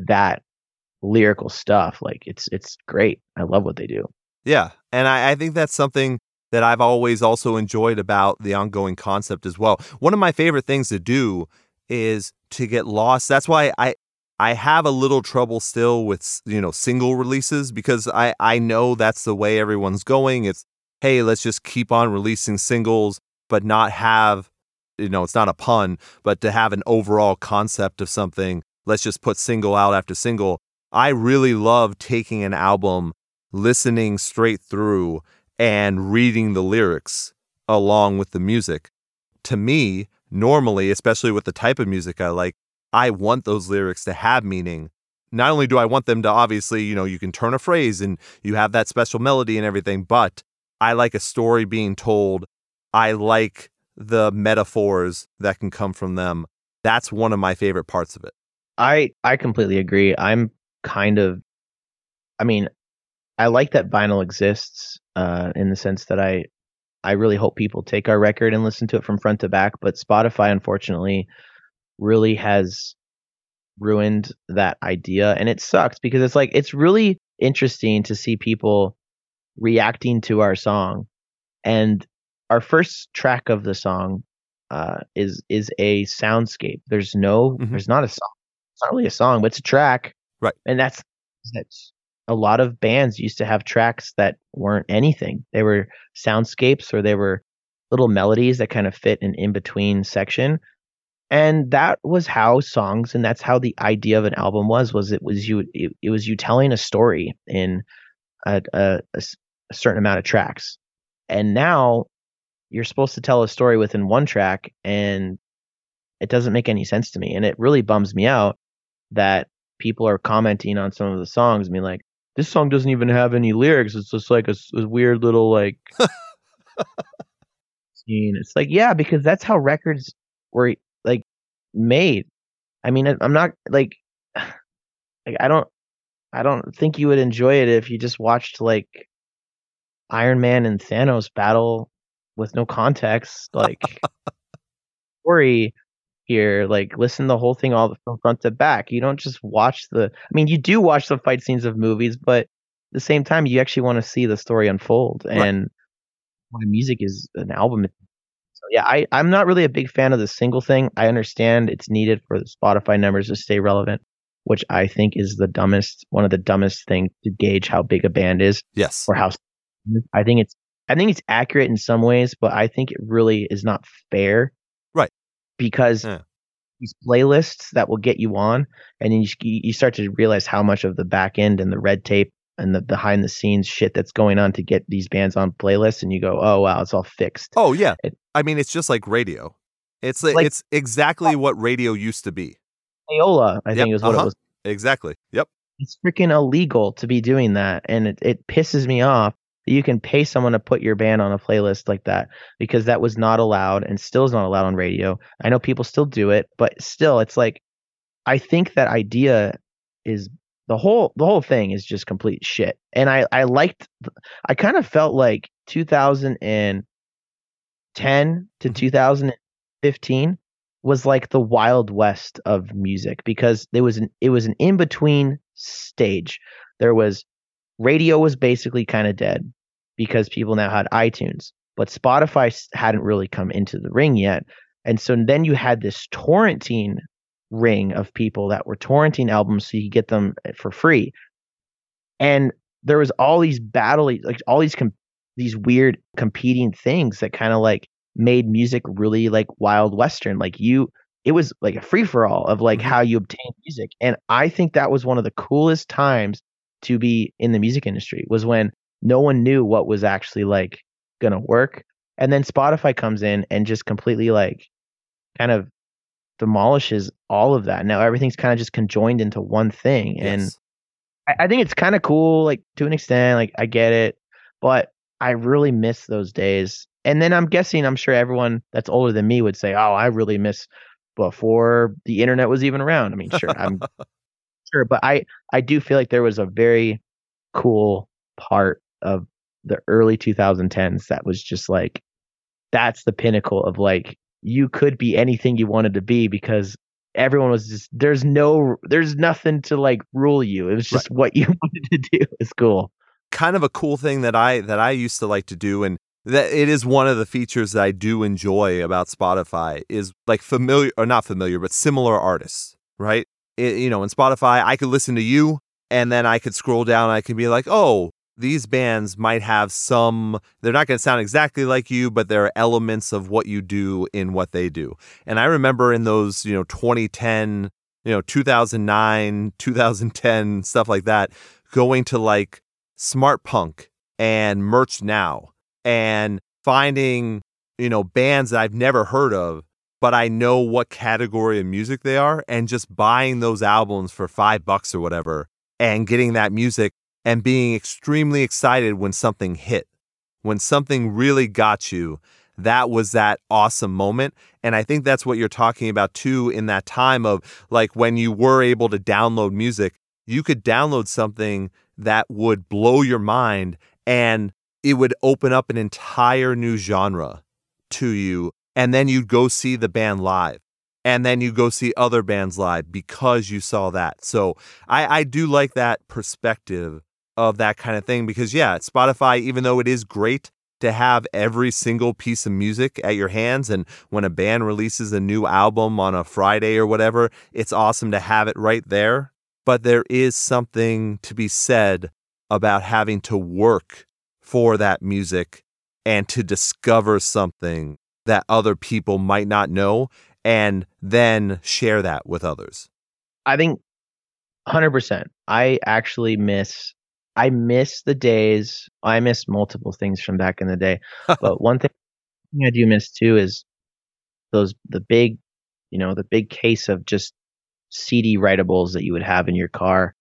[SPEAKER 2] that lyrical stuff. Like it's it's great. I love what they do.
[SPEAKER 1] Yeah. And I, I think that's something that I've always also enjoyed about the ongoing concept as well. One of my favorite things to do is to get lost. That's why I I have a little trouble still with you know single releases because I I know that's the way everyone's going. It's hey, let's just keep on releasing singles but not have you know, it's not a pun, but to have an overall concept of something. Let's just put single out after single. I really love taking an album listening straight through and reading the lyrics along with the music. To me, normally, especially with the type of music I like, I want those lyrics to have meaning. Not only do I want them to obviously, you know, you can turn a phrase and you have that special melody and everything, but I like a story being told. I like the metaphors that can come from them. That's one of my favorite parts of it.
[SPEAKER 2] I I completely agree. I'm kind of I mean, I like that vinyl exists uh in the sense that I I really hope people take our record and listen to it from front to back. But Spotify, unfortunately, really has ruined that idea. And it sucks because it's like, it's really interesting to see people reacting to our song. And our first track of the song uh, is is a soundscape. There's no,
[SPEAKER 1] Mhm.
[SPEAKER 2] there's not a song. It's not really a song, but it's a track.
[SPEAKER 1] Right.
[SPEAKER 2] And that's that's a lot of bands used to have tracks that weren't anything. They were soundscapes or they were little melodies that kind of fit an in between section. And that was how songs and that's how the idea of an album was was it was you it, it was you telling a story in a certain amount of tracks. And now you're supposed to tell a story within one track and it doesn't make any sense to me and it really bums me out that people are commenting on some of the songs and being like this song doesn't even have any lyrics. It's just like a weird little like scene. It's like yeah because that's how records were like made. I mean I- i'm not like like i don't i don't think you would enjoy it if you just watched like iron man and thanos battle with no context like story here like listen the whole thing all from front to back you don't just watch the i mean you do watch the fight scenes of movies but at the same time you actually want to see the story unfold
[SPEAKER 1] Right.
[SPEAKER 2] and my music is an album so yeah i i'm not really a big fan of the single thing i understand it's needed for the spotify numbers to stay relevant which i think is the dumbest one of the dumbest things to gauge how big a band is
[SPEAKER 1] Yes.
[SPEAKER 2] or how I think it's I think it's accurate in some ways, but I think it really is not fair. Because
[SPEAKER 1] Yeah.
[SPEAKER 2] these playlists that will get you on, and you you start to realize how much of the back end and the red tape and the behind the scenes shit that's going on to get these bands on playlists, and you go, oh wow, it's all fixed.
[SPEAKER 1] Oh yeah.
[SPEAKER 2] It-
[SPEAKER 1] I mean, it's just like radio. It's like,
[SPEAKER 2] Like-
[SPEAKER 1] it's exactly what radio used to be.
[SPEAKER 2] Payola, I
[SPEAKER 1] Yep,
[SPEAKER 2] think is what
[SPEAKER 1] uh-huh.
[SPEAKER 2] it was.
[SPEAKER 1] Exactly. Yep.
[SPEAKER 2] It's freaking illegal to be doing that, and it, it pisses me off that you can pay someone to put your band on a playlist like that because that was not allowed and still is not allowed on radio. I know people still do it, but still, it's like I think that idea is the whole the whole thing is just complete shit. And I I liked I kind of felt like 2010 to
[SPEAKER 1] Mhm.
[SPEAKER 2] 2015 was like the wild west of music because there was an it was an in between stage. There was radio was basically kind of dead because people now had iTunes, but Spotify hadn't really come into the ring yet. And so then you had this torrenting ring of people that were torrenting albums so you could get them eh, for free. And there was all these battle like all these com- these weird competing things that kind of like made music really like wild western like you it was like a free for all of like
[SPEAKER 1] Mhm.
[SPEAKER 2] how you obtain music and i think that was one of the coolest times to be in the music industry was when no one knew what was actually like gonna work and then spotify comes in and just completely like kind of demolishes all of that now everything's kind of just conjoined into one thing and I, I think it's kind of cool, like to an extent. Like I get it, but I really miss those days. And then I'm guessing, I'm sure everyone that's older than me would say, "Oh, I really miss before the internet was even around." I mean, sure, I'm sure, but I I do feel like there was a very cool part of the early 2010s that was just like that's the pinnacle of like you could be anything you wanted to be because everyone was just there's no there's nothing to like rule you. It was just what you wanted to do. It's cool.
[SPEAKER 1] kind of a cool thing that I that I used to like to do and that it is one of the features that I do enjoy about Spotify is like familiar or not familiar but similar artists, right? It, you know, in Spotify I could listen to you and then I could scroll down I could be like, "Oh, these bands might have some they're not going to sound exactly like you, but there are elements of what you do in what they do." And I remember in those, you know, 2010, you know, 2009, 2010 stuff like that, going to like Smartpunk and MerchNow and finding you know bands that i've never heard of but i know what category of music they are and just buying those albums for five bucks or whatever and getting that music and being extremely excited when something hit when something really got you that was that awesome moment and i think that's what you're talking about too in that time of like when you were able to download music you could download something that would blow your mind and it would open up an entire new genre to you. And then you'd go see the band live. And then you go see other bands live because you saw that. So I, I do like that perspective of that kind of thing because, yeah, Spotify, even though it is great to have every single piece of music at your hands. And when a band releases a new album on a Friday or whatever, it's awesome to have it right there. But there is something to be said about having to work for that music and to discover something that other people might not know and then share that with others.
[SPEAKER 2] I think 100%. I actually miss I miss the days. I miss multiple things from back in the day. but one thing I do miss too is those the big, you know, the big case of just CD writables that you would have in your car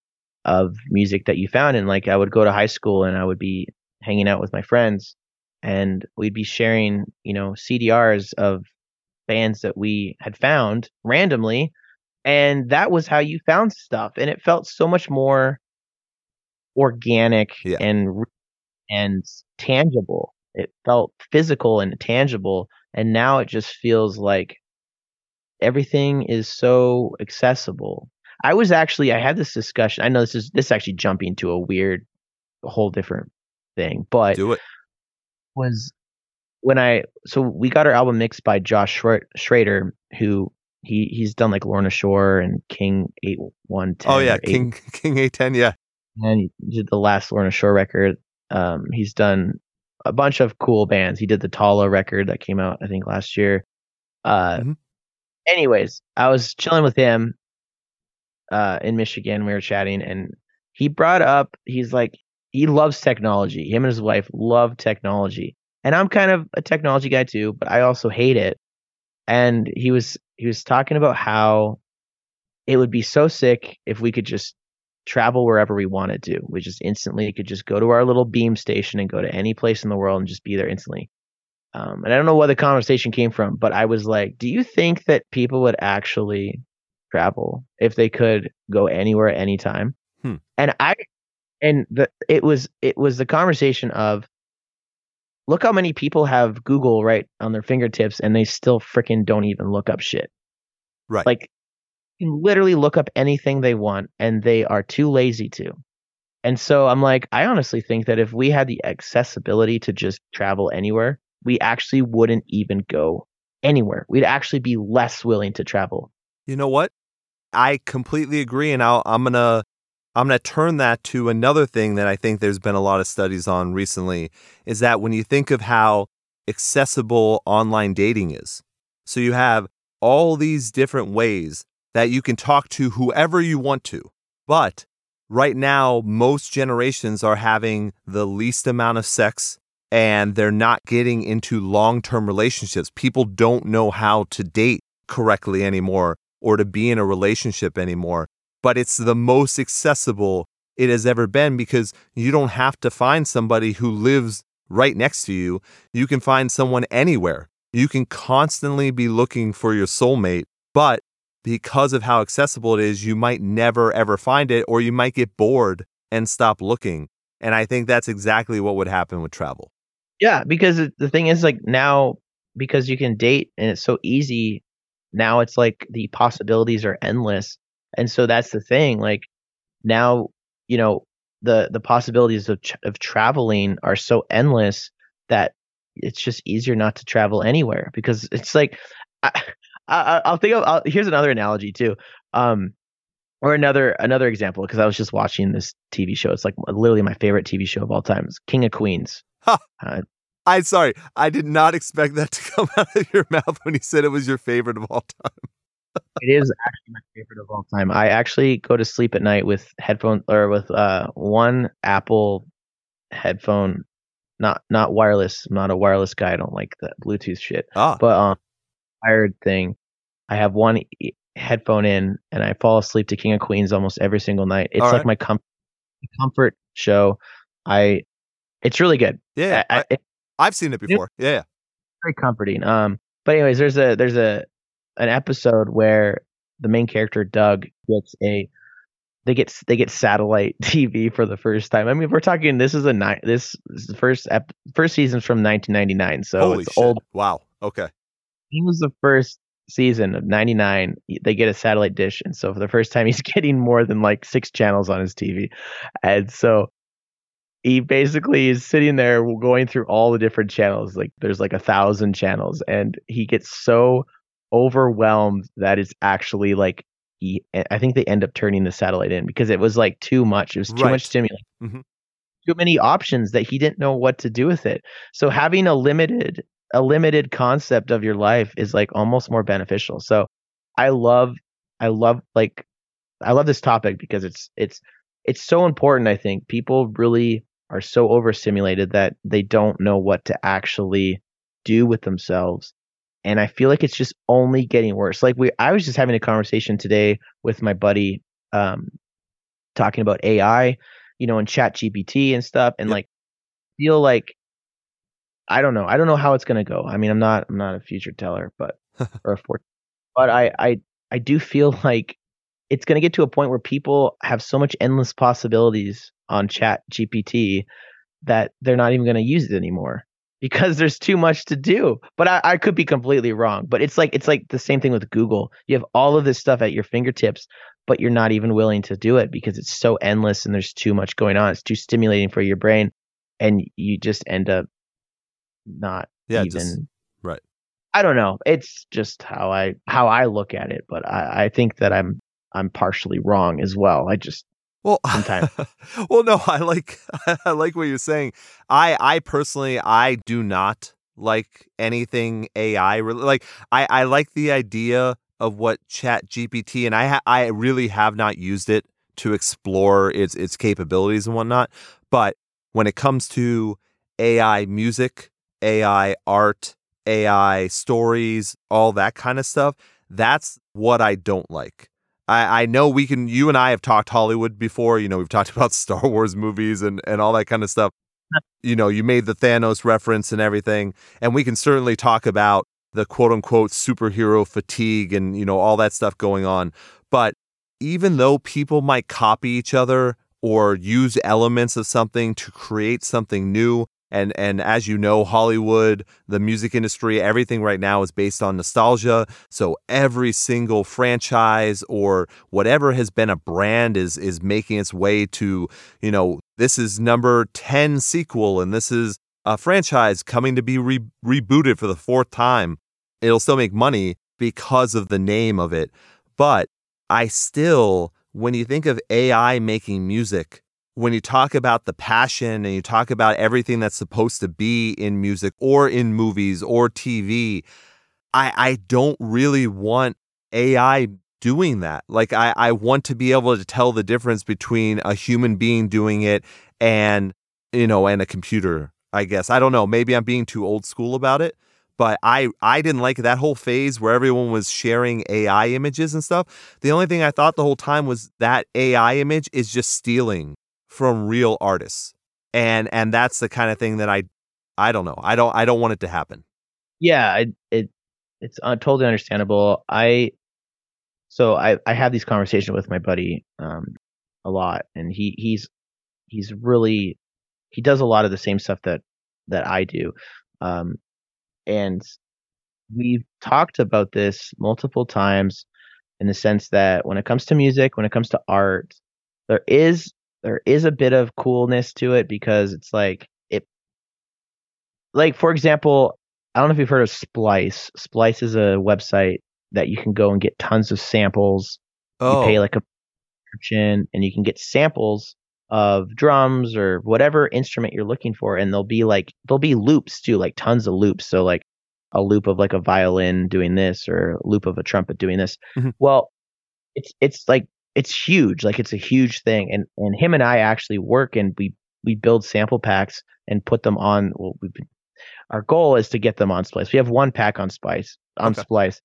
[SPEAKER 2] of music that you found. And like I would go to high school and I would be hanging out with my friends and we'd be sharing, you know, CDRs of bands that we had found randomly. And that was how you found stuff. And it felt so much more organic
[SPEAKER 1] Yeah.
[SPEAKER 2] and and tangible. It felt physical and tangible, and now it just feels like everything is so accessible. I was actually I had this discussion. I know this is this is actually jumping to a weird, whole different thing, but
[SPEAKER 1] Do it.
[SPEAKER 2] was when I so we got our album mixed by Josh Schra- Schroeder, who he he's done like Lorna Shore and King Eight One Ten.
[SPEAKER 1] Oh, yeah. King King 810. Yeah.
[SPEAKER 2] And he did the last Lorna Shore record. Um, he's done a bunch of cool bands. He did the Tallah record that came out I think last year. Uh,
[SPEAKER 1] Mhm.
[SPEAKER 2] anyways, I was chilling with him uh, in Michigan. We were chatting, and he brought up he's like he loves technology. Him and his wife love technology, and I'm kind of a technology guy too, but I also hate it. And he was he was talking about how it would be so sick if we could just travel wherever we wanted to. We just instantly could just go to our little beam station and go to any place in the world and just be there instantly. Um, and I don't know where the conversation came from, but I was like, do you think that people would actually travel if they could go anywhere at any time?
[SPEAKER 1] Hmm.
[SPEAKER 2] And I, and the, it was, it was the conversation of, look how many people have Google right on their fingertips and they still freaking don't even look up shit.
[SPEAKER 1] Right.
[SPEAKER 2] Like, can literally look up anything they want and they are too lazy to. And so I'm like, I honestly think that if we had the accessibility to just travel anywhere, we actually wouldn't even go anywhere. We'd actually be less willing to travel.
[SPEAKER 1] You know what? I completely agree, and I'll, I'm gonna I'm gonna turn that to another thing that I think there's been a lot of studies on recently. Is that when you think of how accessible online dating is, so you have all these different ways that you can talk to whoever you want to, but right now most generations are having the least amount of sex and they're not getting into long-term relationships. People don't know how to date correctly anymore or to be in a relationship anymore. But it's the most accessible it has ever been because you don't have to find somebody who lives right next to you. You can find someone anywhere. You can constantly be looking for your soulmate, but because of how accessible it is, you might never ever find it or you might get bored and stop looking. And I think that's exactly what would happen with travel.
[SPEAKER 2] Yeah, because the thing is, like now, because you can date and it's so easy, now it's like the possibilities are endless, and so that's the thing. Like now, you know, the the possibilities of ch- of traveling are so endless that it's just easier not to travel anywhere because it's like I I'll think of I'll, here's another analogy too. Um, or another another example because I was just watching this TV show. It's like literally my favorite TV show of all time. It's King of Queens.
[SPEAKER 1] Ha!
[SPEAKER 2] Uh,
[SPEAKER 1] I'm sorry. I did not expect that to come out of your mouth when you said it was your favorite of all time.
[SPEAKER 2] it is actually my favorite of all time. I actually go to sleep at night with headphones or with uh one Apple headphone, not not wireless. I'm not a wireless guy. I don't like the Bluetooth shit.
[SPEAKER 1] Ah,
[SPEAKER 2] But um, wired thing. I have one e- headphone in, and I fall asleep to King of Queens almost every single night. It's
[SPEAKER 1] All
[SPEAKER 2] like
[SPEAKER 1] right.
[SPEAKER 2] my com- comfort show. I, it's really good.
[SPEAKER 1] yeah,
[SPEAKER 2] I,
[SPEAKER 1] I've seen it before. Yeah, yeah.
[SPEAKER 2] very comforting. Um, but anyways, there's a there's a an episode where the main character Doug gets a they get they get satellite TV for the first time. I mean, we're talking this is a ni- this, this is the first ep- first season's from 1999, so
[SPEAKER 1] Holy
[SPEAKER 2] it's
[SPEAKER 1] shit.
[SPEAKER 2] old.
[SPEAKER 1] Wow. Okay.
[SPEAKER 2] He was the first season of 99 they get a satellite dish and so for the first time he's getting more than like six channels on his tv and so he basically is sitting there going through all the different channels like there's like a thousand channels and he gets so overwhelmed that it's actually like he i think they end up turning the satellite in because it was like too much it was too
[SPEAKER 1] Right.
[SPEAKER 2] much stimulus
[SPEAKER 1] Mhm.
[SPEAKER 2] too many options that he didn't know what to do with it so having a limited a limited concept of your life is like almost more beneficial. So i love i love like i love this topic because it's it's it's so important i think. People really are so overstimulated that they don't know what to actually do with themselves. And i feel like it's just only getting worse. Like we i was just having a conversation today with my buddy um talking about ai you know and chat gpt and stuff and
[SPEAKER 1] Yep.
[SPEAKER 2] like feel like i don't know. I don't know how it's going to go. I mean i'm not i'm not a future teller but or a fortune but i i i do feel like it's going to get to a point where people have so much endless possibilities on chat gpt that they're not even going to use it anymore because there's too much to do. But I, I could be completely wrong but it's like it's like the same thing with google. You have all of this stuff at your fingertips but you're not even willing to do it because it's so endless and there's too much going on. It's too stimulating for your brain and you just end up not
[SPEAKER 1] Yeah.
[SPEAKER 2] even
[SPEAKER 1] Just right.
[SPEAKER 2] I don't know. It's just how I how I look at it, but I, I think that I'm I'm partially wrong as well. I just
[SPEAKER 1] Well,
[SPEAKER 2] Sometimes.
[SPEAKER 1] well, no, I like I like what you're saying. I I personally I do not like anything AI. re- Like I I like the idea of what Chat GPT, and I ha- I really have not used it to explore its its capabilities and whatnot. But when it comes to AI music, AI art, AI stories, all that kind of stuff, that's what I don't like. I, I know we can you and I have talked Hollywood before, you know, we've talked about Star Wars movies and, and all that kind of stuff. you know, you made the Thanos reference and everything. And we can certainly talk about the quote unquote superhero fatigue and, you know, all that stuff going on. But even though people might copy each other or use elements of something to create something new, and and as you know, Hollywood, the music industry, everything right now is based on nostalgia. So every single franchise or whatever has been a brand is is making its way to, you know, this is number 10 sequel and this is a franchise coming to be re- rebooted for the fourth time. It'll still make money because of the name of it. But I still when you think of AI making music, when you talk about the passion and you talk about everything that's supposed to be in music or in movies or TV, I, I don't really want AI doing that. Like I, I want to be able to tell the difference between a human being doing it and you know and a computer. I guess I don't know. Maybe I'm being too old school about it, but I I didn't like that whole phase where everyone was sharing AI images and stuff. The only thing I thought the whole time was that AI image is just stealing from real artists. And and that's the kind of thing that I I don't know. I don't I don't want it to happen.
[SPEAKER 2] yeah, it, it it's uh, totally understandable. I so I I have these conversations with my buddy um a lot, and he he's he's really he does a lot of the same stuff that that I do, um, and we've talked about this multiple times in the sense that when it comes to music, when it comes to art, there is there is a bit of coolness to it because it's like it like for example, I don't know if you've heard of Splice. Splice is a website that you can go and get tons of samples.
[SPEAKER 1] Oh,
[SPEAKER 2] You pay like a subscription and you can get samples of drums or whatever instrument you're looking for and there'll be like there'll be loops too, like tons of loops. So like a loop of like a violin doing this or a loop of a trumpet doing this.
[SPEAKER 1] Mhm.
[SPEAKER 2] Well, it's it's like it's huge. Like it's a huge thing. And and him and I actually work and we we build sample packs and put them on well we've been, our goal is to get them on Splice. We have one pack on Splice on
[SPEAKER 1] Okay.
[SPEAKER 2] Splice.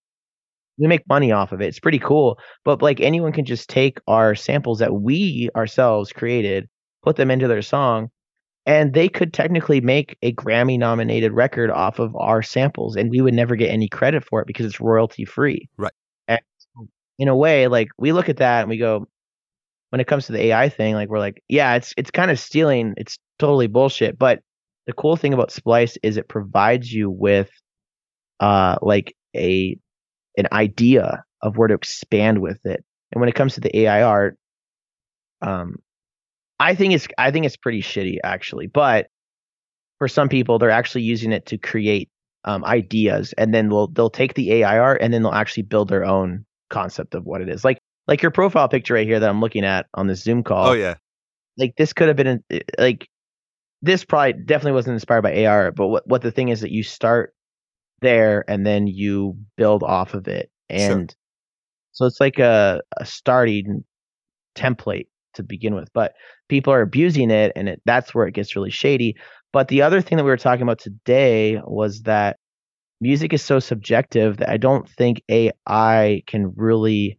[SPEAKER 2] We make money off of it. It's pretty cool. But like anyone can just take our samples that we ourselves created, put them into their song, and they could technically make a Grammy nominated record off of our samples and we would never get any credit for it because it's royalty free.
[SPEAKER 1] Right.
[SPEAKER 2] In a way, like we look at that and we go, when it comes to the AI thing, like we're like, yeah, it's it's kind of stealing. It's totally bullshit. But the cool thing about Splice is it provides you with uh like a an idea of where to expand with it. And when it comes to the AI art, um, I think it's I think it's pretty shitty actually. But for some people, they're actually using it to create um, ideas, and then they'll they'll take the AI art and then they'll actually build their own concept of what it is. Like like your profile picture right here that I'm looking at on this Zoom call.
[SPEAKER 1] Oh yeah.
[SPEAKER 2] Like this could have been eh, like this probably definitely wasn't inspired by AR, but what what the thing is that you start there and then you build off of it. And sure. so it's like a, a starting template to begin with. But people are abusing it and it that's where it gets really shady. But the other thing that we were talking about today was that music is so subjective that I don't think AI can really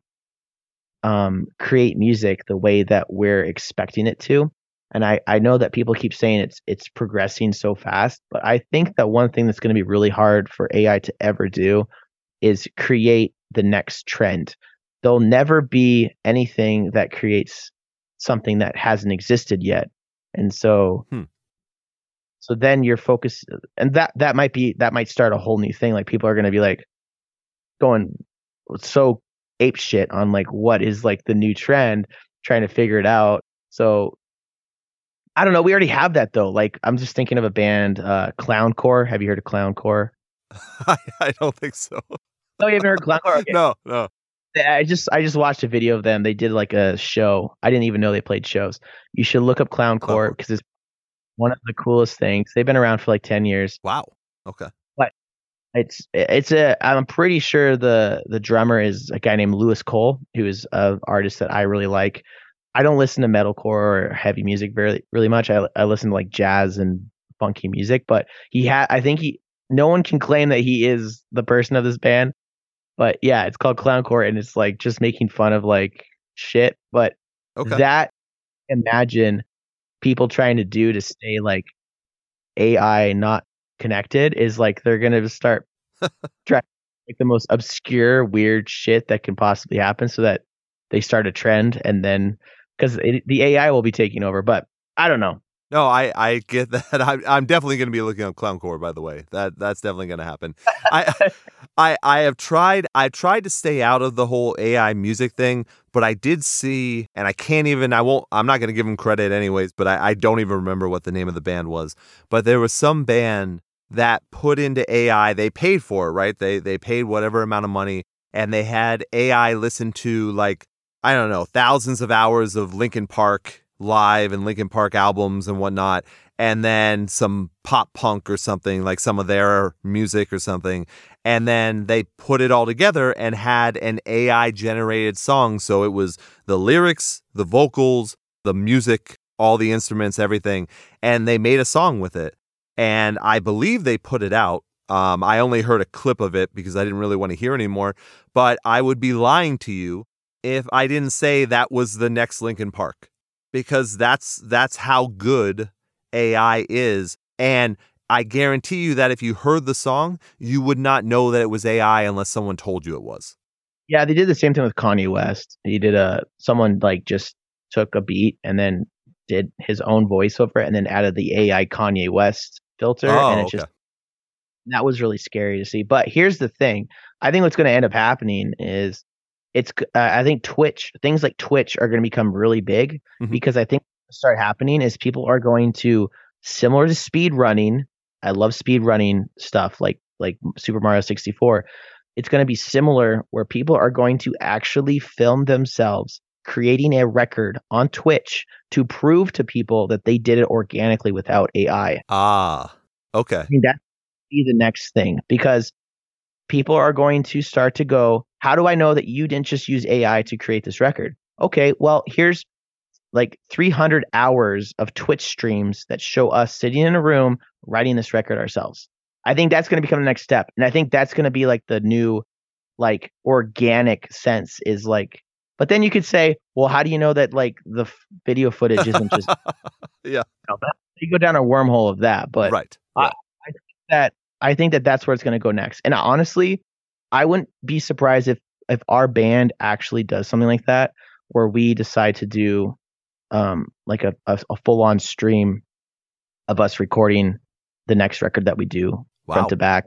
[SPEAKER 2] um, create music the way that we're expecting it to. And I, I know that people keep saying it's it's progressing so fast, but I think that one thing that's going to be really hard for AI to ever do is create the next trend. There'll never be anything that creates something that hasn't existed yet. And so hmm. So then your focus and that that might be that might start a whole new thing. Like people are gonna be like going so ape shit on like what is like the new trend, trying to figure it out. So I don't know. We already have that though. Like I'm just thinking of a band, uh, Clowncore. Have you heard of Clowncore?
[SPEAKER 1] I, I don't think so.
[SPEAKER 2] No, you haven't heard Clowncore? Okay.
[SPEAKER 1] No, no.
[SPEAKER 2] I just I just watched a video of them. They did like a show. I didn't even know they played shows. You should look up Clowncore because it's one of the coolest things. They've been around for like ten years.
[SPEAKER 1] Wow. Okay.
[SPEAKER 2] But it's it's a I'm pretty sure the the drummer is a guy named Louis Cole, who is an artist that I really like. I don't listen to metalcore or heavy music very really much. I I listen to like jazz and funky music, but he had I think he no one can claim that he is the person of this band but yeah, it's called Clowncore, and it's like just making fun of like shit. But okay. that imagine people trying to do to stay like AI not connected is like they're gonna start trying like the most obscure, weird shit that can possibly happen, so that they start a trend, and then because the AI will be taking over. But I don't know.
[SPEAKER 1] No, I, I get that. I'm, I'm definitely going to be looking up Clowncore. By the way, that that's definitely going to happen. I I I have tried. I tried to stay out of the whole AI music thing, but I did see, and I can't even. I won't. I'm not going to give them credit anyways. But I, I don't even remember what the name of the band was. But there was some band that put into AI. They paid for it, right? They they paid whatever amount of money, and they had AI listen to like I don't know thousands of hours of Linkin Park live and Linkin Park albums and whatnot, and then some pop punk or something like some of their music or something. And then they put it all together and had an AI generated song. So it was the lyrics, the vocals, the music, all the instruments, everything. And they made a song with it. And I believe they put it out. Um, I only heard a clip of it because I didn't really want to hear anymore. But I would be lying to you if I didn't say that was the next Linkin Park because that's that's how good AI is and I guarantee you that if you heard the song, you would not know that it was AI unless someone told you it was.
[SPEAKER 2] Yeah, they did the same thing with Kanye West. He did a someone like just took a beat and then did his own voice over it and then added the AI Kanye West filter
[SPEAKER 1] oh,
[SPEAKER 2] and
[SPEAKER 1] it's
[SPEAKER 2] okay. just that was really scary to see. But here's the thing. I think what's going to end up happening is it's uh, I think Twitch things like Twitch are going to become really big mm-hmm. because I think start happening is people are going to similar to speed running. I love speed running stuff like like Super Mario 64. It's going to be similar where people are going to actually film themselves creating a record on Twitch to prove to people that they did it organically without AI.
[SPEAKER 1] Ah, okay. I
[SPEAKER 2] mean, that be the next thing because people are going to start to go, how do I know that you didn't just use AI to create this record? Okay, well, here's like 300 hours of Twitch streams that show us sitting in a room writing this record ourselves. I think that's going to become the next step. And I think that's going to be like the new, like, organic sense is like, but then you could say, well, how do you know that like the f- video footage isn't just,
[SPEAKER 1] yeah, you, know,
[SPEAKER 2] you go down a wormhole of that. But
[SPEAKER 1] right.
[SPEAKER 2] I, I think that I think that that's where it's going to go next. And honestly, I wouldn't be surprised if if our band actually does something like that, where we decide to do um like a, a, a full on stream of us recording the next record that we do
[SPEAKER 1] Wow.
[SPEAKER 2] front to back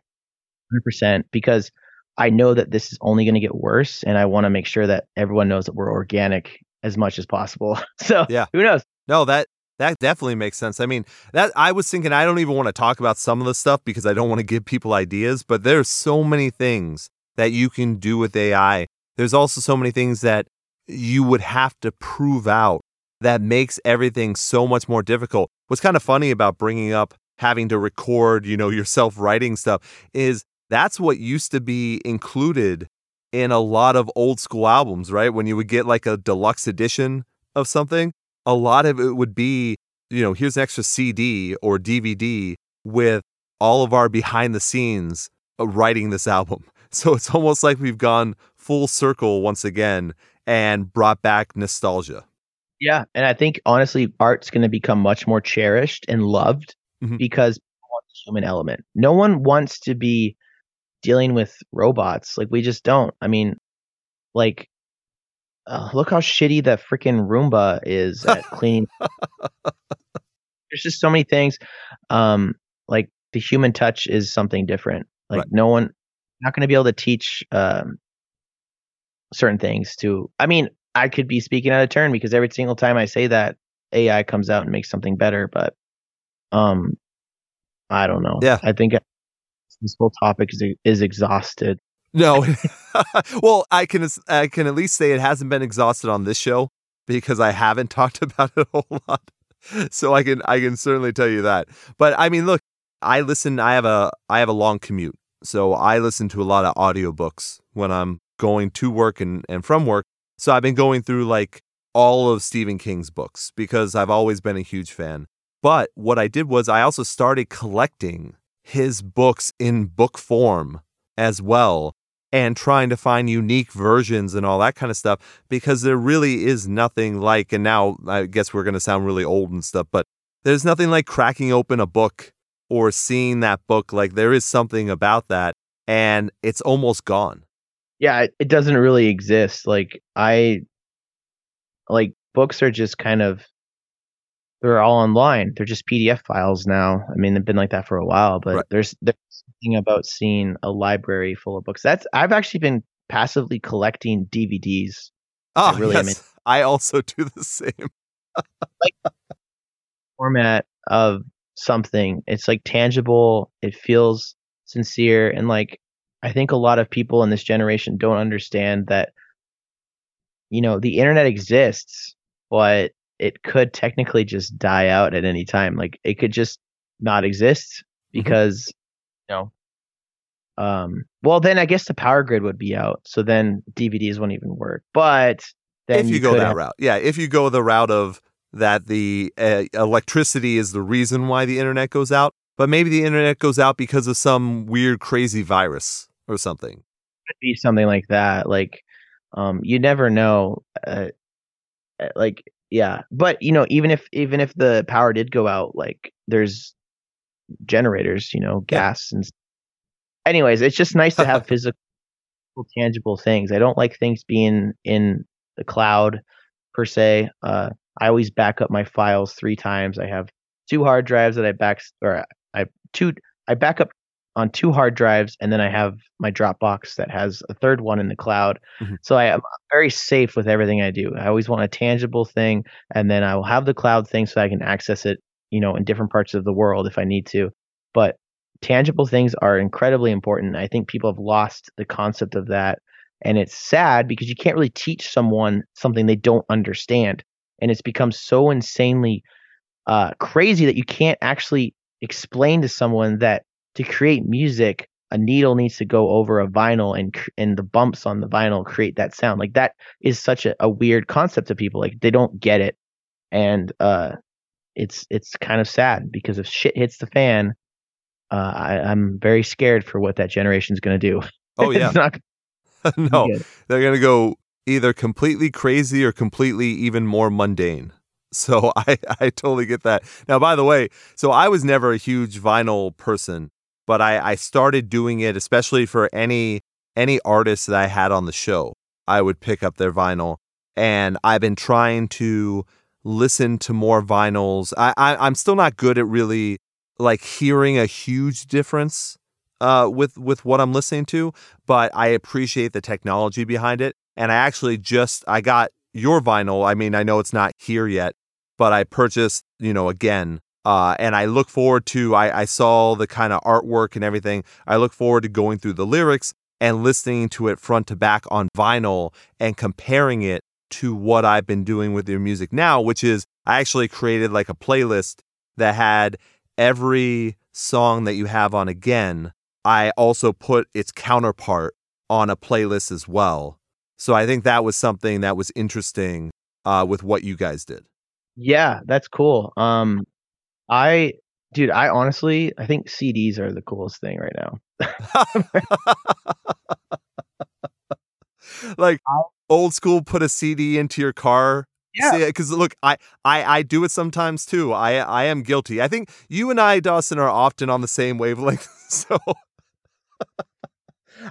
[SPEAKER 2] 100% because I know that this is only going to get worse and I want to make sure that everyone knows that we're organic as much as possible. So,
[SPEAKER 1] Yeah.
[SPEAKER 2] who knows?
[SPEAKER 1] No, that that definitely makes sense. I mean, that I was thinking I don't even want to talk about some of the stuff because I don't want to give people ideas, but there's so many things that you can do with AI. There's also so many things that you would have to prove out that makes everything so much more difficult. What's kind of funny about bringing up having to record, you know, yourself writing stuff is that's what used to be included in a lot of old school albums, right? When you would get like a deluxe edition of something, a lot of it would be, you know, here's an extra CD or DVD with all of our behind the scenes writing this album. So it's almost like we've gone full circle once again and brought back nostalgia.
[SPEAKER 2] Yeah, and I think honestly, art's going to become much more cherished and loved
[SPEAKER 1] Mhm.
[SPEAKER 2] because want the human element. No one wants to be dealing with robots. Like we just don't. I mean, like, uh, look how shitty the freaking Roomba is at cleaning. There's just so many things. Um, like the human touch is something different. Like
[SPEAKER 1] Right.
[SPEAKER 2] no one, not going to be able to teach um, certain things to. I mean, I could be speaking out of turn because every single time I say that, AI comes out and makes something better. But, um, I don't know.
[SPEAKER 1] Yeah.
[SPEAKER 2] I think this whole topic is is exhausted.
[SPEAKER 1] No. well, I can I can at least say it hasn't been exhausted on this show because I haven't talked about it a whole lot. So I can I can certainly tell you that. But I mean, look, I listen I have a I have a long commute. So I listen to a lot of audiobooks when I'm going to work and, and from work. So I've been going through like all of Stephen King's books because I've always been a huge fan. But what I did was I also started collecting his books in book form as well and trying to find unique versions and all that kind of stuff because there really is nothing like and now I guess we're going to sound really old and stuff but there's nothing like cracking open a book or seeing that book like there is something about that and it's almost gone.
[SPEAKER 2] yeah it, doesn't really exist like i like books are just kind of they're all online. They're just pdf files now. I mean they've been like that for a while but
[SPEAKER 1] Right.
[SPEAKER 2] there's there's something about seeing a library full of books. That's i've actually been passively collecting dvds
[SPEAKER 1] Ah,
[SPEAKER 2] really
[SPEAKER 1] yes. I also do the same.
[SPEAKER 2] format of something. It's like tangible. It feels sincere. And like i think a lot of people in this generation don't understand that you know the internet exists but it could technically just die out at any time like it could just not exist because you know um well then i guess the power grid would be out so then dvds won't even work but then
[SPEAKER 1] if you, go that
[SPEAKER 2] have-
[SPEAKER 1] route. Yeah, if you go the route of that the uh, electricity is the reason why the internet goes out, but maybe the internet goes out because of some weird crazy virus or something.
[SPEAKER 2] could be something like that. Like, um, you never know. Uh, uh, like, yeah, but you know, even if even if the power did go out, like, there's generators, you know,
[SPEAKER 1] Yeah.
[SPEAKER 2] gas and. Anyways, it's just nice to have physical, tangible things. I don't like things being in the cloud, per se. Uh, I always back up my files three times. I have two hard drives that I back or I two I back up on two hard drives and then I have my Dropbox that has a third one in the cloud.
[SPEAKER 1] Mhm.
[SPEAKER 2] So I am very safe with everything I do. I always want a tangible thing and then I will have the cloud thing so I can access it, you know, in different parts of the world if I need to. But tangible things are incredibly important. I think people have lost the concept of that and it's sad because you can't really teach someone something they don't understand and it's become so insanely uh, crazy that you can't actually explain to someone that to create music a needle needs to go over a vinyl and and the bumps on the vinyl create that sound. Like that is such a, a weird concept to people like they don't get it. And uh it's it's kind of sad because if shit hits the fan uh I, i'm very scared for what that generation's going to do.
[SPEAKER 1] Oh yeah,
[SPEAKER 2] not
[SPEAKER 1] no, they're gonna go either completely crazy or completely even more mundane. So I I totally get that. Now, by the way, so I was never a huge vinyl person, but I I started doing it especially for any any artist that I had on the show. I would pick up their vinyl and I've been trying to listen to more vinyls. I, I I'm still not good at really like hearing a huge difference uh, with with what I'm listening to, but I appreciate the technology behind it. And I actually just I got your vinyl. I mean, I know it's not here yet, but I purchased, you know, again. Uh, and I look forward to I, I saw the kind of artwork and everything. I look forward to going through the lyrics and listening to it front to back on vinyl and comparing it to what I've been doing with your music now, which is I actually created like a playlist that had every song that you have on again. I also put its counterpart on a playlist as well. So I think that was something that was interesting uh, with what you guys did.
[SPEAKER 2] Yeah, that's cool. Um, I, dude, I honestly, I think CDs are the coolest thing right now.
[SPEAKER 1] like old school, put a CD into your car.
[SPEAKER 2] Yeah,
[SPEAKER 1] because uh, look, I, I I do it sometimes too. I I am guilty. I think you and I, Dawson, are often on the same wavelength. So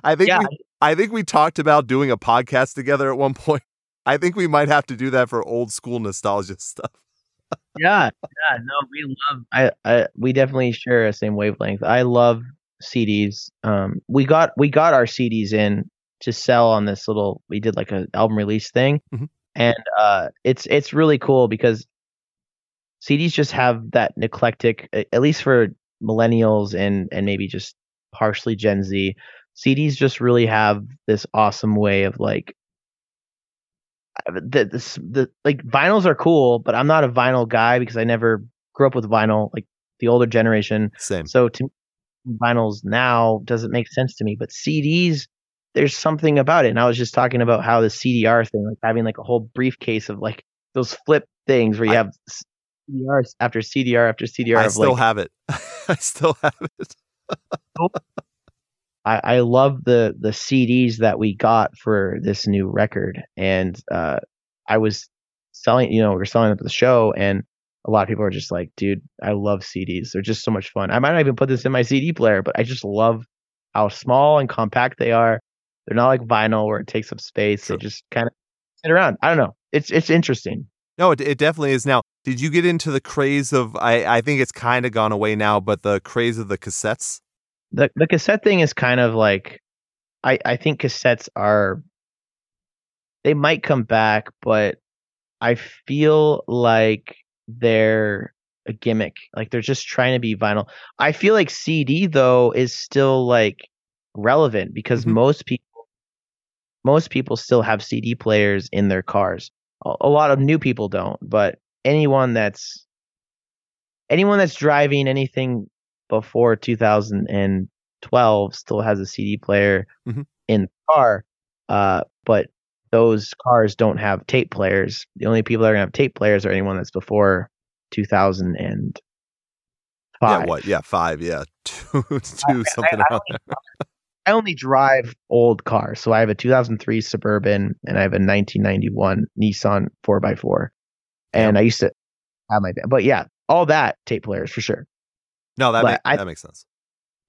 [SPEAKER 1] I think
[SPEAKER 2] yeah.
[SPEAKER 1] we, I think we talked about doing a podcast together at one point. I think we might have to do that for old school nostalgia stuff.
[SPEAKER 2] Yeah, yeah. No, we love. I, I, we definitely share a same wavelength. I love CDs. Um, we got we got our CDs in to sell on this little. We did like a album release thing,
[SPEAKER 1] Mhm.
[SPEAKER 2] and uh, it's it's really cool because CDs just have that eclectic, at least for millennials and and maybe just partially Gen Z. CDs just really have this awesome way of like the, the the like vinyls are cool, but I'm not a vinyl guy because I never grew up with vinyl like the older generation.
[SPEAKER 1] Same.
[SPEAKER 2] So to vinyls now doesn't make sense to me, but CDs there's something about it. And I was just talking about how the CDR thing, like having like a whole briefcase of like those flip things where you
[SPEAKER 1] I-
[SPEAKER 2] have CDR after CDR after CDR
[SPEAKER 1] I
[SPEAKER 2] of
[SPEAKER 1] still
[SPEAKER 2] like
[SPEAKER 1] have it. I still have it.
[SPEAKER 2] I, I love the the CDs that we got for this new record, and uh, I was selling, you know, we were selling them at the show, and a lot of people are just like, "Dude, I love CDs. They're just so much fun." I might not even put this in my CD player, but I just love how small and compact they are. They're not like vinyl where it takes up space.
[SPEAKER 1] True.
[SPEAKER 2] They just kind of sit around. I don't know. It's it's interesting.
[SPEAKER 1] No, it, it definitely is. Now, did you get into the craze of? I I think it's kind of gone away now, but the craze of the cassettes.
[SPEAKER 2] The the cassette thing is kind of like I I think cassettes are they might come back, but I feel like they're a gimmick. Like they're just trying to be vinyl. I feel like CD though is still like relevant because
[SPEAKER 1] Mhm.
[SPEAKER 2] most people most people still have CD players in their cars. A, a lot of new people don't, but anyone that's anyone that's driving anything before 2012 still has a CD player
[SPEAKER 1] Mhm.
[SPEAKER 2] in the car. Uh, but those cars don't have tape players. The only people that are gonna have tape players are anyone that's before 2005.
[SPEAKER 1] Yeah, what? Yeah, five. Yeah, two, two, something
[SPEAKER 2] I
[SPEAKER 1] around there.
[SPEAKER 2] I only drive old cars, so I have a 2003 Suburban and I have a 1991 Nissan 4x4, and I used to have my, but yeah, all that tape players for sure.
[SPEAKER 1] No, that make,
[SPEAKER 2] I-
[SPEAKER 1] that makes sense.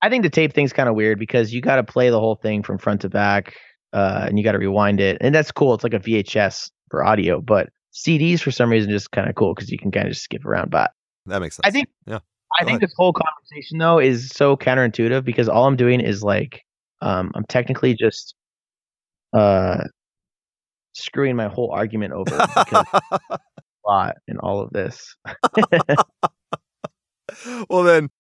[SPEAKER 2] I think the tape thing's kind of weird because you got to play the whole thing from front to back, uh, and you got to rewind it, and that's cool. It's like a VHS for audio, but CDs for some reason just kind of cool because you can kind of just skip around. But
[SPEAKER 1] That makes sense.
[SPEAKER 2] I think
[SPEAKER 1] Yeah.
[SPEAKER 2] I
[SPEAKER 1] Go
[SPEAKER 2] think
[SPEAKER 1] ahead.
[SPEAKER 2] this whole conversation though is so counterintuitive because all I'm doing is like um, I'm technically just uh, screwing my whole argument over because a lot in all of this.
[SPEAKER 1] well, then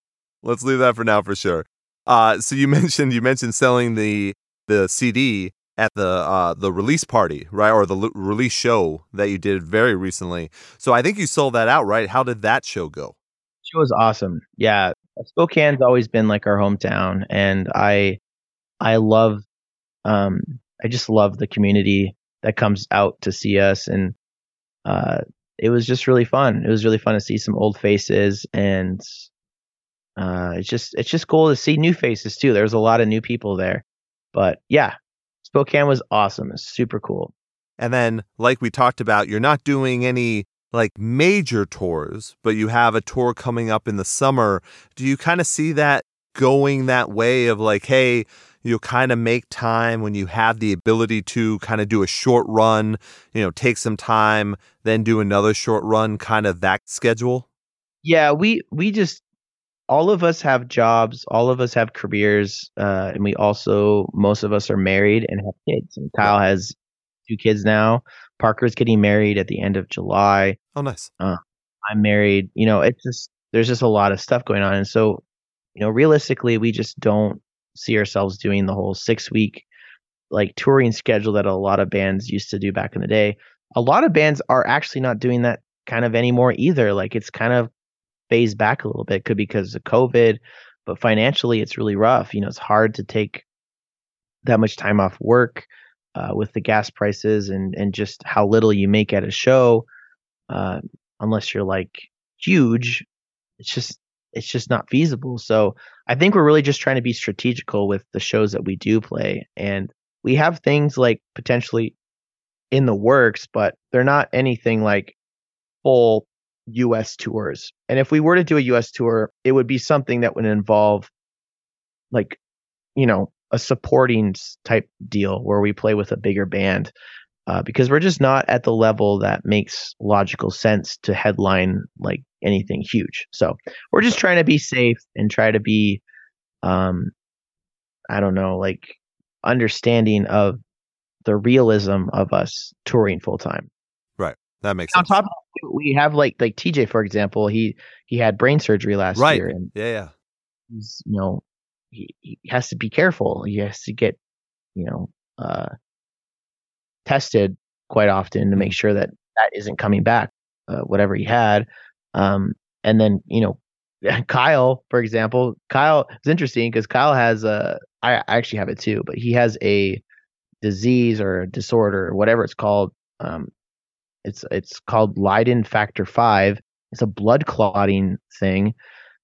[SPEAKER 1] let's leave that for now for sure. Uh, so you mentioned you mentioned selling the the CD at the uh, the release party, right, or the l- release show that you did very recently. So I think you sold that out, right? How did that show go?
[SPEAKER 2] She was awesome. Yeah, Spokane's always been like our hometown, and I I love um I just love the community that comes out to see us, and uh, it was just really fun. It was really fun to see some old faces, and uh, it's just it's just cool to see new faces too. There was a lot of new people there, but yeah, Spokane was awesome. It's super cool.
[SPEAKER 1] And then, like we talked about, you're not doing any like major tours, but you have a tour coming up in the summer. Do you kind of see that going that way of like, hey, you'll kind of make time when you have the ability to kind of do a short run, you know, take some time, then do another short run, kind of that schedule?
[SPEAKER 2] Yeah, we we just all of us have jobs, all of us have careers, uh, and we also most of us are married and have kids. And Kyle has two kids now. Parker's getting married at the end of July.
[SPEAKER 1] Oh, nice.
[SPEAKER 2] Uh, I'm married. You know, it's just there's just a lot of stuff going on, and so you know, realistically, we just don't see ourselves doing the whole six week like touring schedule that a lot of bands used to do back in the day. A lot of bands are actually not doing that kind of anymore either. Like it's kind of phased back a little bit. Could be because of COVID, but financially it's really rough. You know, it's hard to take that much time off work uh, with the gas prices and and just how little you make at a show, uh, unless you're like huge. It's just it's just not feasible. So I think we're really just trying to be strategical with the shows that we do play, and we have things like potentially in the works, but they're not anything like full US tours. And if we were to do a US tour, it would be something that would involve like, you know, a supporting type deal where we play with a bigger band. Uh, because we're just not at the level that makes logical sense to headline like anything huge. So we're just trying to be safe and try to be, um, I don't know, like understanding of the realism of us touring full time.
[SPEAKER 1] Right. That makes sense.
[SPEAKER 2] On top of that, we have like like TJ for example, he he had brain surgery last
[SPEAKER 1] right.
[SPEAKER 2] year and
[SPEAKER 1] Yeah, yeah.
[SPEAKER 2] he's you know he, he has to be careful. He has to get you know uh tested quite often to make
[SPEAKER 1] Mm.
[SPEAKER 2] sure that that isn't coming back uh, whatever he had. Um and then you know Kyle for example, Kyle is interesting because Kyle has a I I actually have it too, but he has a disease or a disorder or whatever it's called. Um, it's it's called Leiden factor five. It's a blood clotting thing,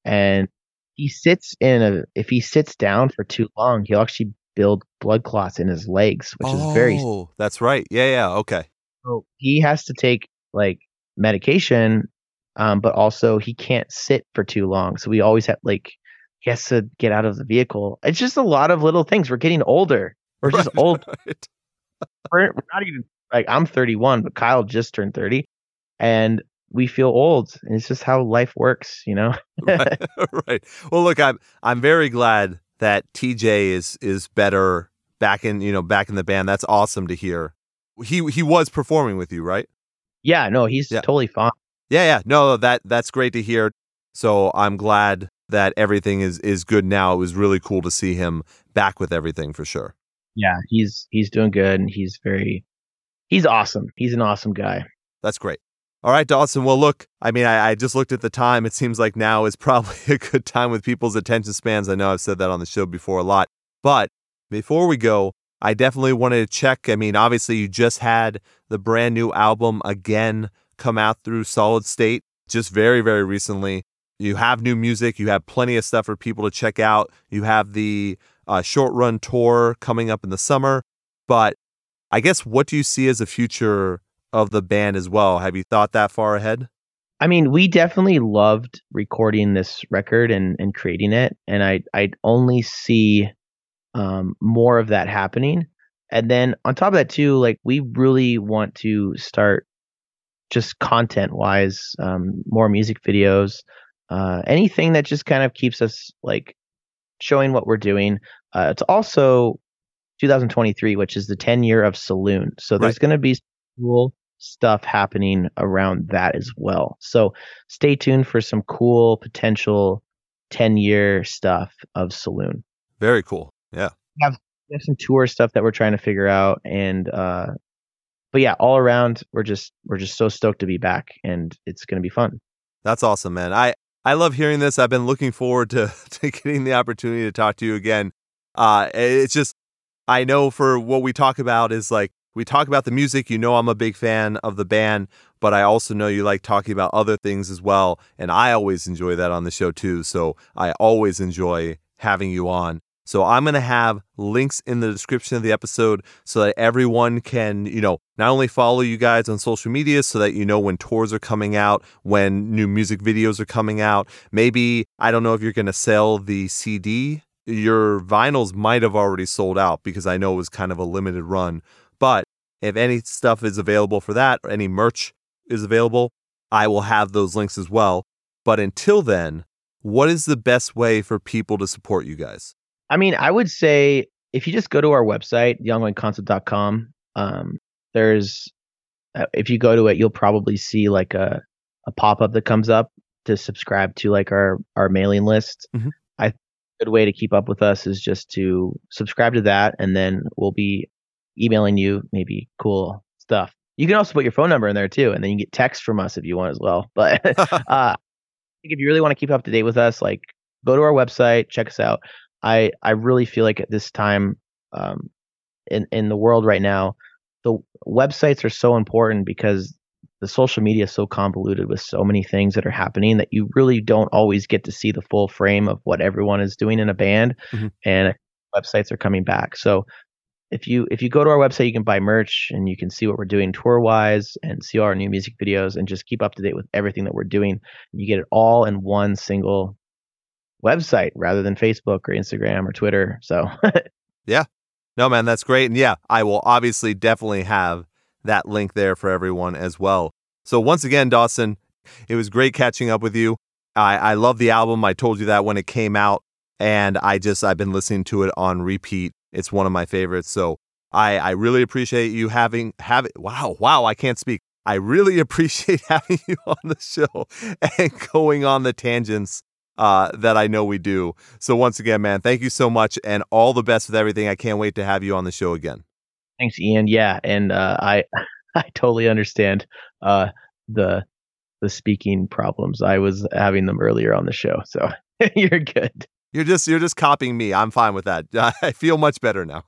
[SPEAKER 2] and he sits in a if he sits down for too long, he'll actually build blood clots in his legs, which is very.
[SPEAKER 1] Oh, that's right. Yeah, yeah. Okay.
[SPEAKER 2] So he has to take like medication, um, but also he can't sit for too long. So we always have like he has to get out of the vehicle. It's just a lot of little things. We're getting older. We're just
[SPEAKER 1] Right,
[SPEAKER 2] old we're, we're not even like I'm 31, but Kyle just turned 30, and we feel old. And it's just how life works, you know.
[SPEAKER 1] right, right. Well, look, I'm I'm very glad that TJ is is better back in you know back in the band. That's awesome to hear. He he was performing with you, right?
[SPEAKER 2] Yeah, no, he's
[SPEAKER 1] Yeah.
[SPEAKER 2] totally fine.
[SPEAKER 1] Yeah, yeah. No, that that's great to hear. So I'm glad that everything is is good now. It was really cool to see him back with everything for sure.
[SPEAKER 2] Yeah, he's he's doing good, and he's very he's awesome. He's an awesome guy.
[SPEAKER 1] That's great. All right, Dawson. Well, look, I mean, I, I just looked at the time. It seems like now is probably a good time with people's attention spans. I know I've said that on the show before a lot. But before we go, I definitely wanted to check. I mean, obviously, you just had the brand new album again come out through Solid State just very, very recently. You have new music. You have plenty of stuff for people to check out. You have the uh, short run tour coming up in the summer. But I guess what do you see as the future of the band as well? Have you thought that far ahead?
[SPEAKER 2] I mean, we definitely loved recording this record and and creating it, and I I only see um more of that happening. And then on top of that too, like we really want to start just content wise, um, more music videos, uh, anything that just kind of keeps us like showing what we're doing. Uh, it's also 2023, which is the 10 year of Saloon. So there's
[SPEAKER 1] Right.
[SPEAKER 2] going to be cool stuff happening around that as well. So stay tuned for some cool potential 10 year stuff of Saloon.
[SPEAKER 1] Very cool. Yeah.
[SPEAKER 2] We have some tour stuff that we're trying to figure out and uh but yeah, all around we're just we're just so stoked to be back and it's going to be fun.
[SPEAKER 1] That's awesome, man. I I love hearing this. I've been looking forward to to getting the opportunity to talk to you again. Uh it's just I know for what we talk about is like we talk about the music, you know I'm a big fan of the band, but I also know you like talking about other things as well, and I always enjoy that on the show too. So I always enjoy having you on. So I'm going to have links in the description of the episode so that everyone can, you know, not only follow you guys on social media so that you know when tours are coming out, when new music videos are coming out. Maybe I don't know if you're going to sell the CD your vinyls might have already sold out because I know it was kind of a limited run. But if any stuff is available for that or any merch is available, I will have those links as well. But until then, what is the best way for people to support you guys?
[SPEAKER 2] I mean, I would say if you just go to our website, theongoingconcept.com, um, there's uh, if you go to it, you'll probably see like a, a pop up that comes up to subscribe to like our our mailing list. Mm-hmm. I good way to keep up with us is just to subscribe to that, and then we'll be emailing you maybe cool stuff. You can also put your phone number in there too, and then you get text from us if you want as well. But uh, if you really want to keep up to date with us, like go to our website, check us out. I I really feel like at this time um, in in the world right now, the websites are so important because the social media is so convoluted with so many things that are happening that you really don't always get to see the full frame of what everyone is doing in a band mm-hmm. and websites are coming back so if you if you go to our website you can buy merch and you can see what we're doing tour wise and see all our new music videos and just keep up to date with everything that we're doing you get it all in one single website rather than facebook or instagram or twitter so
[SPEAKER 1] yeah no man that's great and yeah i will obviously definitely have that link there for everyone as well. So once again, Dawson, it was great catching up with you. I, I love the album. I told you that when it came out, and I just I've been listening to it on repeat. It's one of my favorites. So I I really appreciate you having having wow wow I can't speak. I really appreciate having you on the show and going on the tangents uh, that I know we do. So once again, man, thank you so much and all the best with everything. I can't wait to have you on the show again.
[SPEAKER 2] Thanks, Ian. Yeah, and uh, I I totally understand uh, the the speaking problems. I was having them earlier on the show, so you're good.
[SPEAKER 1] You're just you're just copying me. I'm fine with that. I feel much better now.